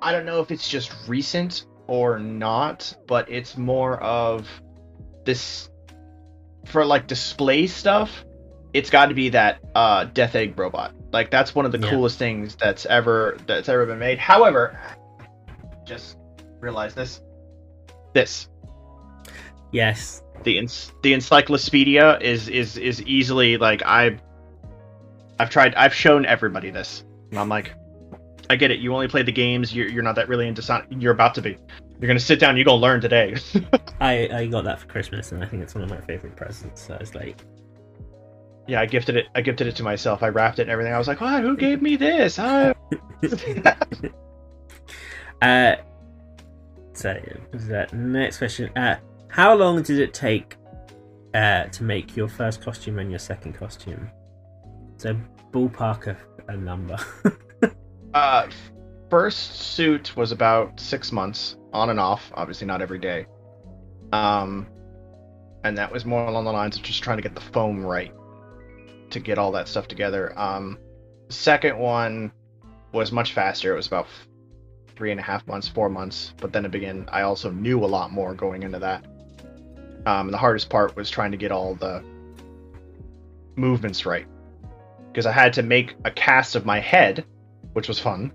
I don't know if it's just recent or not, but it's more of this for like display stuff. It's got to be that uh, Death Egg robot. Like that's one of the Yeah. coolest things that's ever that's ever been made. However, just realize this. This Yes. the the encyclopedia is is is easily like I I've tried I've shown everybody this. And I'm like I get it. You only play the games. You're, you're not that really into Sonic. You're about to be. You're gonna sit down. You're gonna learn today. I, I got that for Christmas and I think it's one of my favorite presents. So it's like, yeah, I gifted it. I gifted it to myself. I wrapped it and everything. I was like, "What? Who gave me this?" I... uh, so that next question. Uh, how long did it take uh, to make your first costume and your second costume? So ballpark a, a number. Uh, first suit was about six months, on and off. Obviously, not every day. Um, and that was more along the lines of just trying to get the foam right to get all that stuff together. Um, second one was much faster. It was about three and a half months, four months. But then began. I also knew a lot more going into that. Um, the hardest part was trying to get all the movements right because I had to make a cast of my head, which was fun,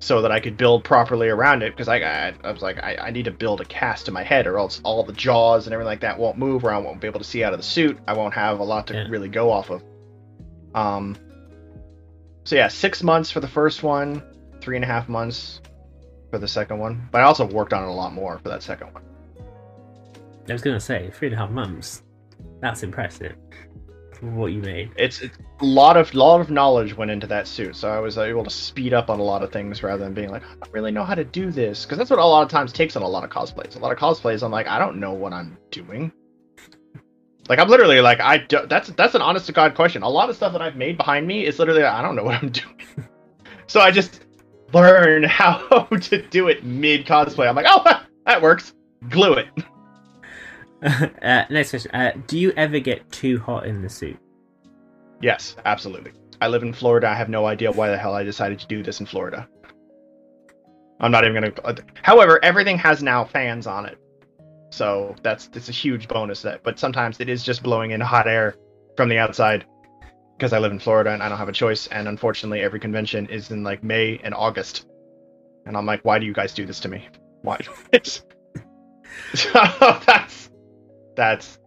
so that I could build properly around it. Because I, I, I was like, I, I need to build a cast in my head, or else all the jaws and everything like that won't move, or I won't be able to see out of the suit. I won't have a lot to Yeah. really go off of. Um. So yeah, six months for the first one, three and a half months for the second one. But I also worked on it a lot more for that second one. I was gonna say three and a half months. That's impressive. What you made. It's, it's a lot of lot of knowledge went into that suit, so I was uh, able to speed up on a lot of things rather than being like, I don't really know how to do this, because that's what a lot of times takes on a lot of cosplays. A lot of cosplays, I'm like, I don't know what I'm doing. Like I'm literally like, I do, that's that's an honest to god question. A lot of stuff that I've made behind me is literally I don't know what I'm doing. so I just learn how to do it mid cosplay. I'm like, oh, that works. Glue it. uh, next question. Uh, do you ever get too hot in the suit? Yes, absolutely. I live in Florida. I have no idea why the hell I decided to do this in Florida. I'm not even gonna. However, everything has now fans on it, so that's that's a huge bonus. That, but sometimes it is just blowing in hot air from the outside because I live in Florida and I don't have a choice. And unfortunately, every convention is in like May and August, and I'm like, why do you guys do this to me? Why? so that's that's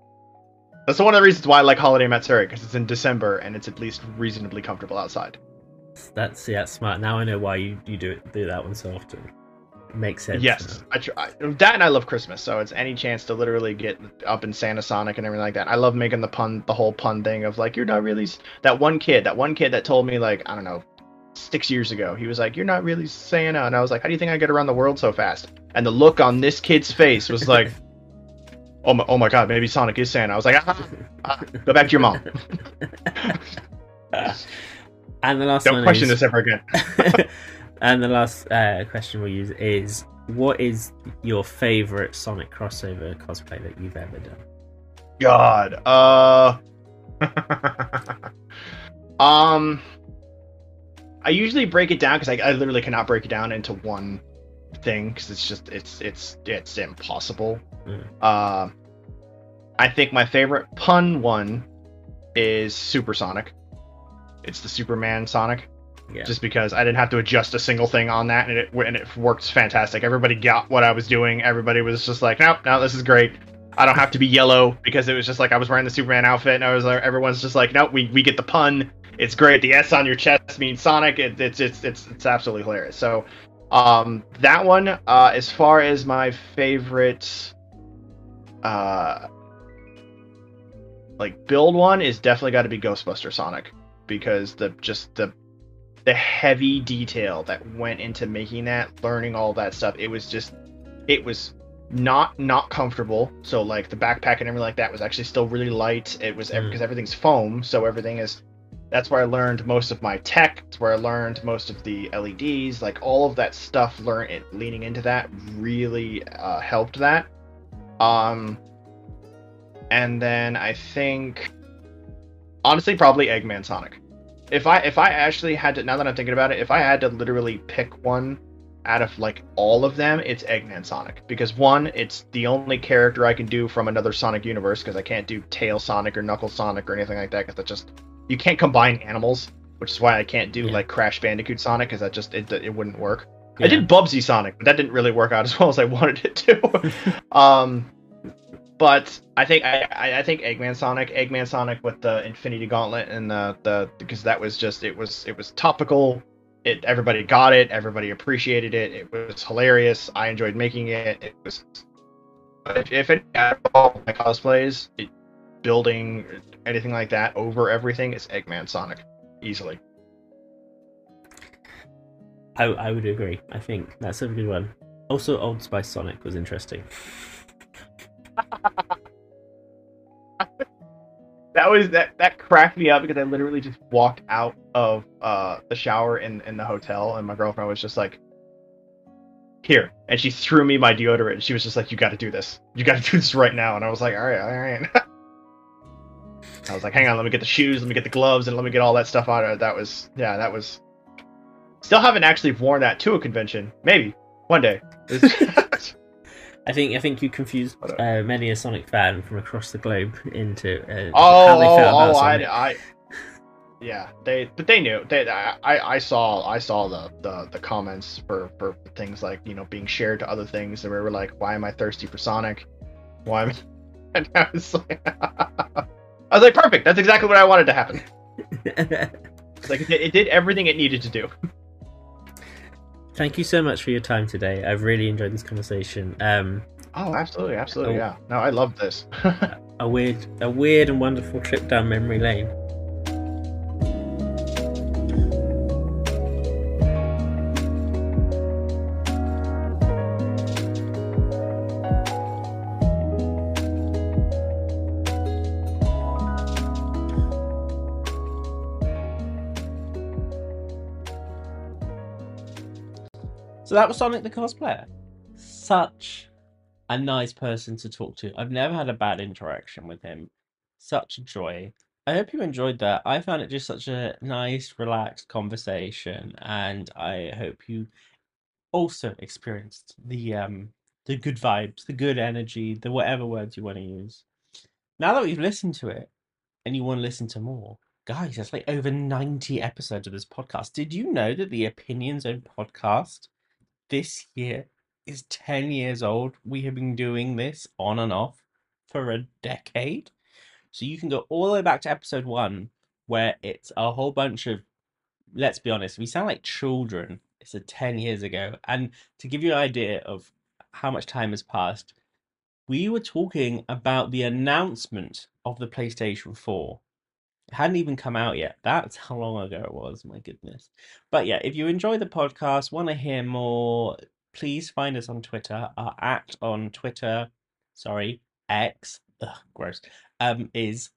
that's one of the reasons why I like Holiday Matsuri because it's in December and it's at least reasonably comfortable outside. That's yeah, smart. Now I know why you, you do it do that one so often. It makes sense. Yes, I try. That and I love Christmas, so it's any chance to literally get up in Santa Sonic and everything like that. I love making the pun, the whole pun thing of like, you're not really that one kid, that one kid that told me like, I don't know, six years ago, he was like, you're not really Santa, and I was like, how do you think I get around the world so fast? And the look on this kid's face was like, oh my, oh my god, maybe Sonic is Santa. I was like, ah, ah, go back to your mom. And the last Don't question is, this ever again. and the last uh, question we'll use is what is your favorite Sonic crossover cosplay that you've ever done? God. Uh. um. I usually break it down because I, I literally cannot break it down into one thing because it's just it's it's it's impossible. Mm. Uh, I think my favorite pun one is Supersonic. It's the Superman Sonic Yeah. just because I didn't have to adjust a single thing on that, and it and it works fantastic. Everybody got what I was doing. Everybody was just like, nope, no, this is great. I don't have to be yellow because it was just like I was wearing the Superman outfit, and I was like, everyone's just like, nope, we, we get the pun. It's great. The S on your chest means Sonic. It, it's it's it's it's absolutely hilarious. So, um, that one, uh, as far as my favorite, uh, like build one is definitely got to be Ghostbuster Sonic because the just the the heavy detail that went into making that, learning all that stuff, it was just it was not not comfortable. So like the backpack and everything like that was actually still really light. It was Mm. because everything's foam, so everything is. That's where I learned most of my tech. It's where I learned most of the LEDs. Like all of that stuff, learn it leaning into that really uh, helped that. Um, and then I think honestly probably Eggman Sonic if I if I actually had to now that I'm thinking about it, if I had to literally pick one out of like all of them, it's Eggman Sonic because one, it's the only character I can do from another Sonic universe because I can't do Tail Sonic or Knuckle Sonic or anything like that because that just you can't combine animals, which is why I can't do Yeah. like Crash Bandicoot Sonic because that just it, it wouldn't work. Yeah. I did Bubsy Sonic, but that didn't really work out as well as I wanted it to. um, but I think I, I think Eggman Sonic, Eggman Sonic with the Infinity Gauntlet and the the because that was just it was it was topical. It everybody got it, everybody appreciated it. It was hilarious. I enjoyed making it. It was if, if it all my cosplays, it, building anything like that over everything is Eggman Sonic easily. I, I would agree. I think that's a good one. Also, Old Spice Sonic was interesting. that was that that cracked me up because I literally just walked out of uh the shower in in the hotel and my girlfriend was just like here and she threw me my deodorant she was just like you got to do this you got to do this right now and I was like all right all right I was like hang on let me get the shoes let me get the gloves and let me get all that stuff out of it that was yeah that was still haven't actually worn that to a convention maybe one day I think I think you confused uh, many a Sonic fan from across the globe into uh, oh, how they felt oh, about oh, I, Sonic. I, yeah, they, but they knew. They, I, I saw, I saw the, the, the comments for, for things like you know being shared to other things, and we were like, why am I thirsty for Sonic? Why am? I... And I was like, I was like, perfect. That's exactly what I wanted to happen. Like it did, it did everything it needed to do. Thank you so much for your time today. I've really enjoyed this conversation. Um, Oh, absolutely, absolutely, Oh. yeah. No, I love this. a weird, a weird and wonderful trip down memory lane. So that was Sonic the cosplayer. Such a nice person to talk to. I've never had a bad interaction with him. Such a joy. I hope you enjoyed that. I found it just such a nice, relaxed conversation, and I hope you also experienced the um the good vibes, the good energy, the whatever words you want to use. Now that we've listened to it, and you want to listen to more, guys, there's like over 90 episodes of this podcast. Did you know that the Opinions Zone podcast this year is 10 years old. We have been doing this on and off for a decade. So you can go all the way back to episode one, where it's a whole bunch of, let's be honest, we sound like children. It's a 10 years ago. And to give you an idea of how much time has passed, we were talking about the announcement of the PlayStation 4. Hadn't even come out yet. That's how long ago it was. My goodness. But yeah, if you enjoy the podcast, want to hear more, please find us on Twitter. Our at on Twitter, sorry, X, ugh, gross, um, is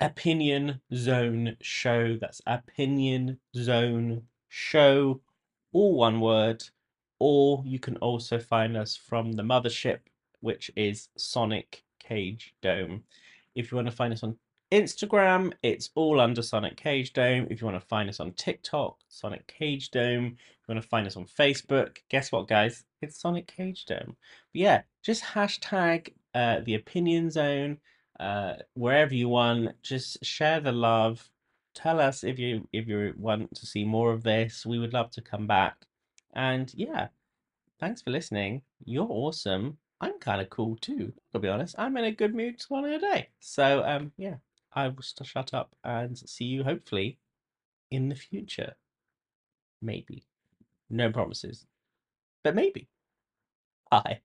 Opinion Zone Show. That's Opinion Zone Show, all one word. Or you can also find us from the mothership, which is Sonic Cage Dome. If you want to find us on Instagram, it's all under Sonic Cage Dome. If you want to find us on TikTok, Sonic Cage Dome. If you want to find us on Facebook, guess what, guys? It's Sonic Cage Dome. But yeah, just hashtag uh, the Opinion Zone uh, wherever you want. Just share the love. Tell us if you if you want to see more of this. We would love to come back. And yeah, thanks for listening. You're awesome. I'm kind of cool too. To be honest, I'm in a good mood one a day. So um, yeah. I will shut up and see you hopefully in the future. Maybe. No promises. But maybe. Bye.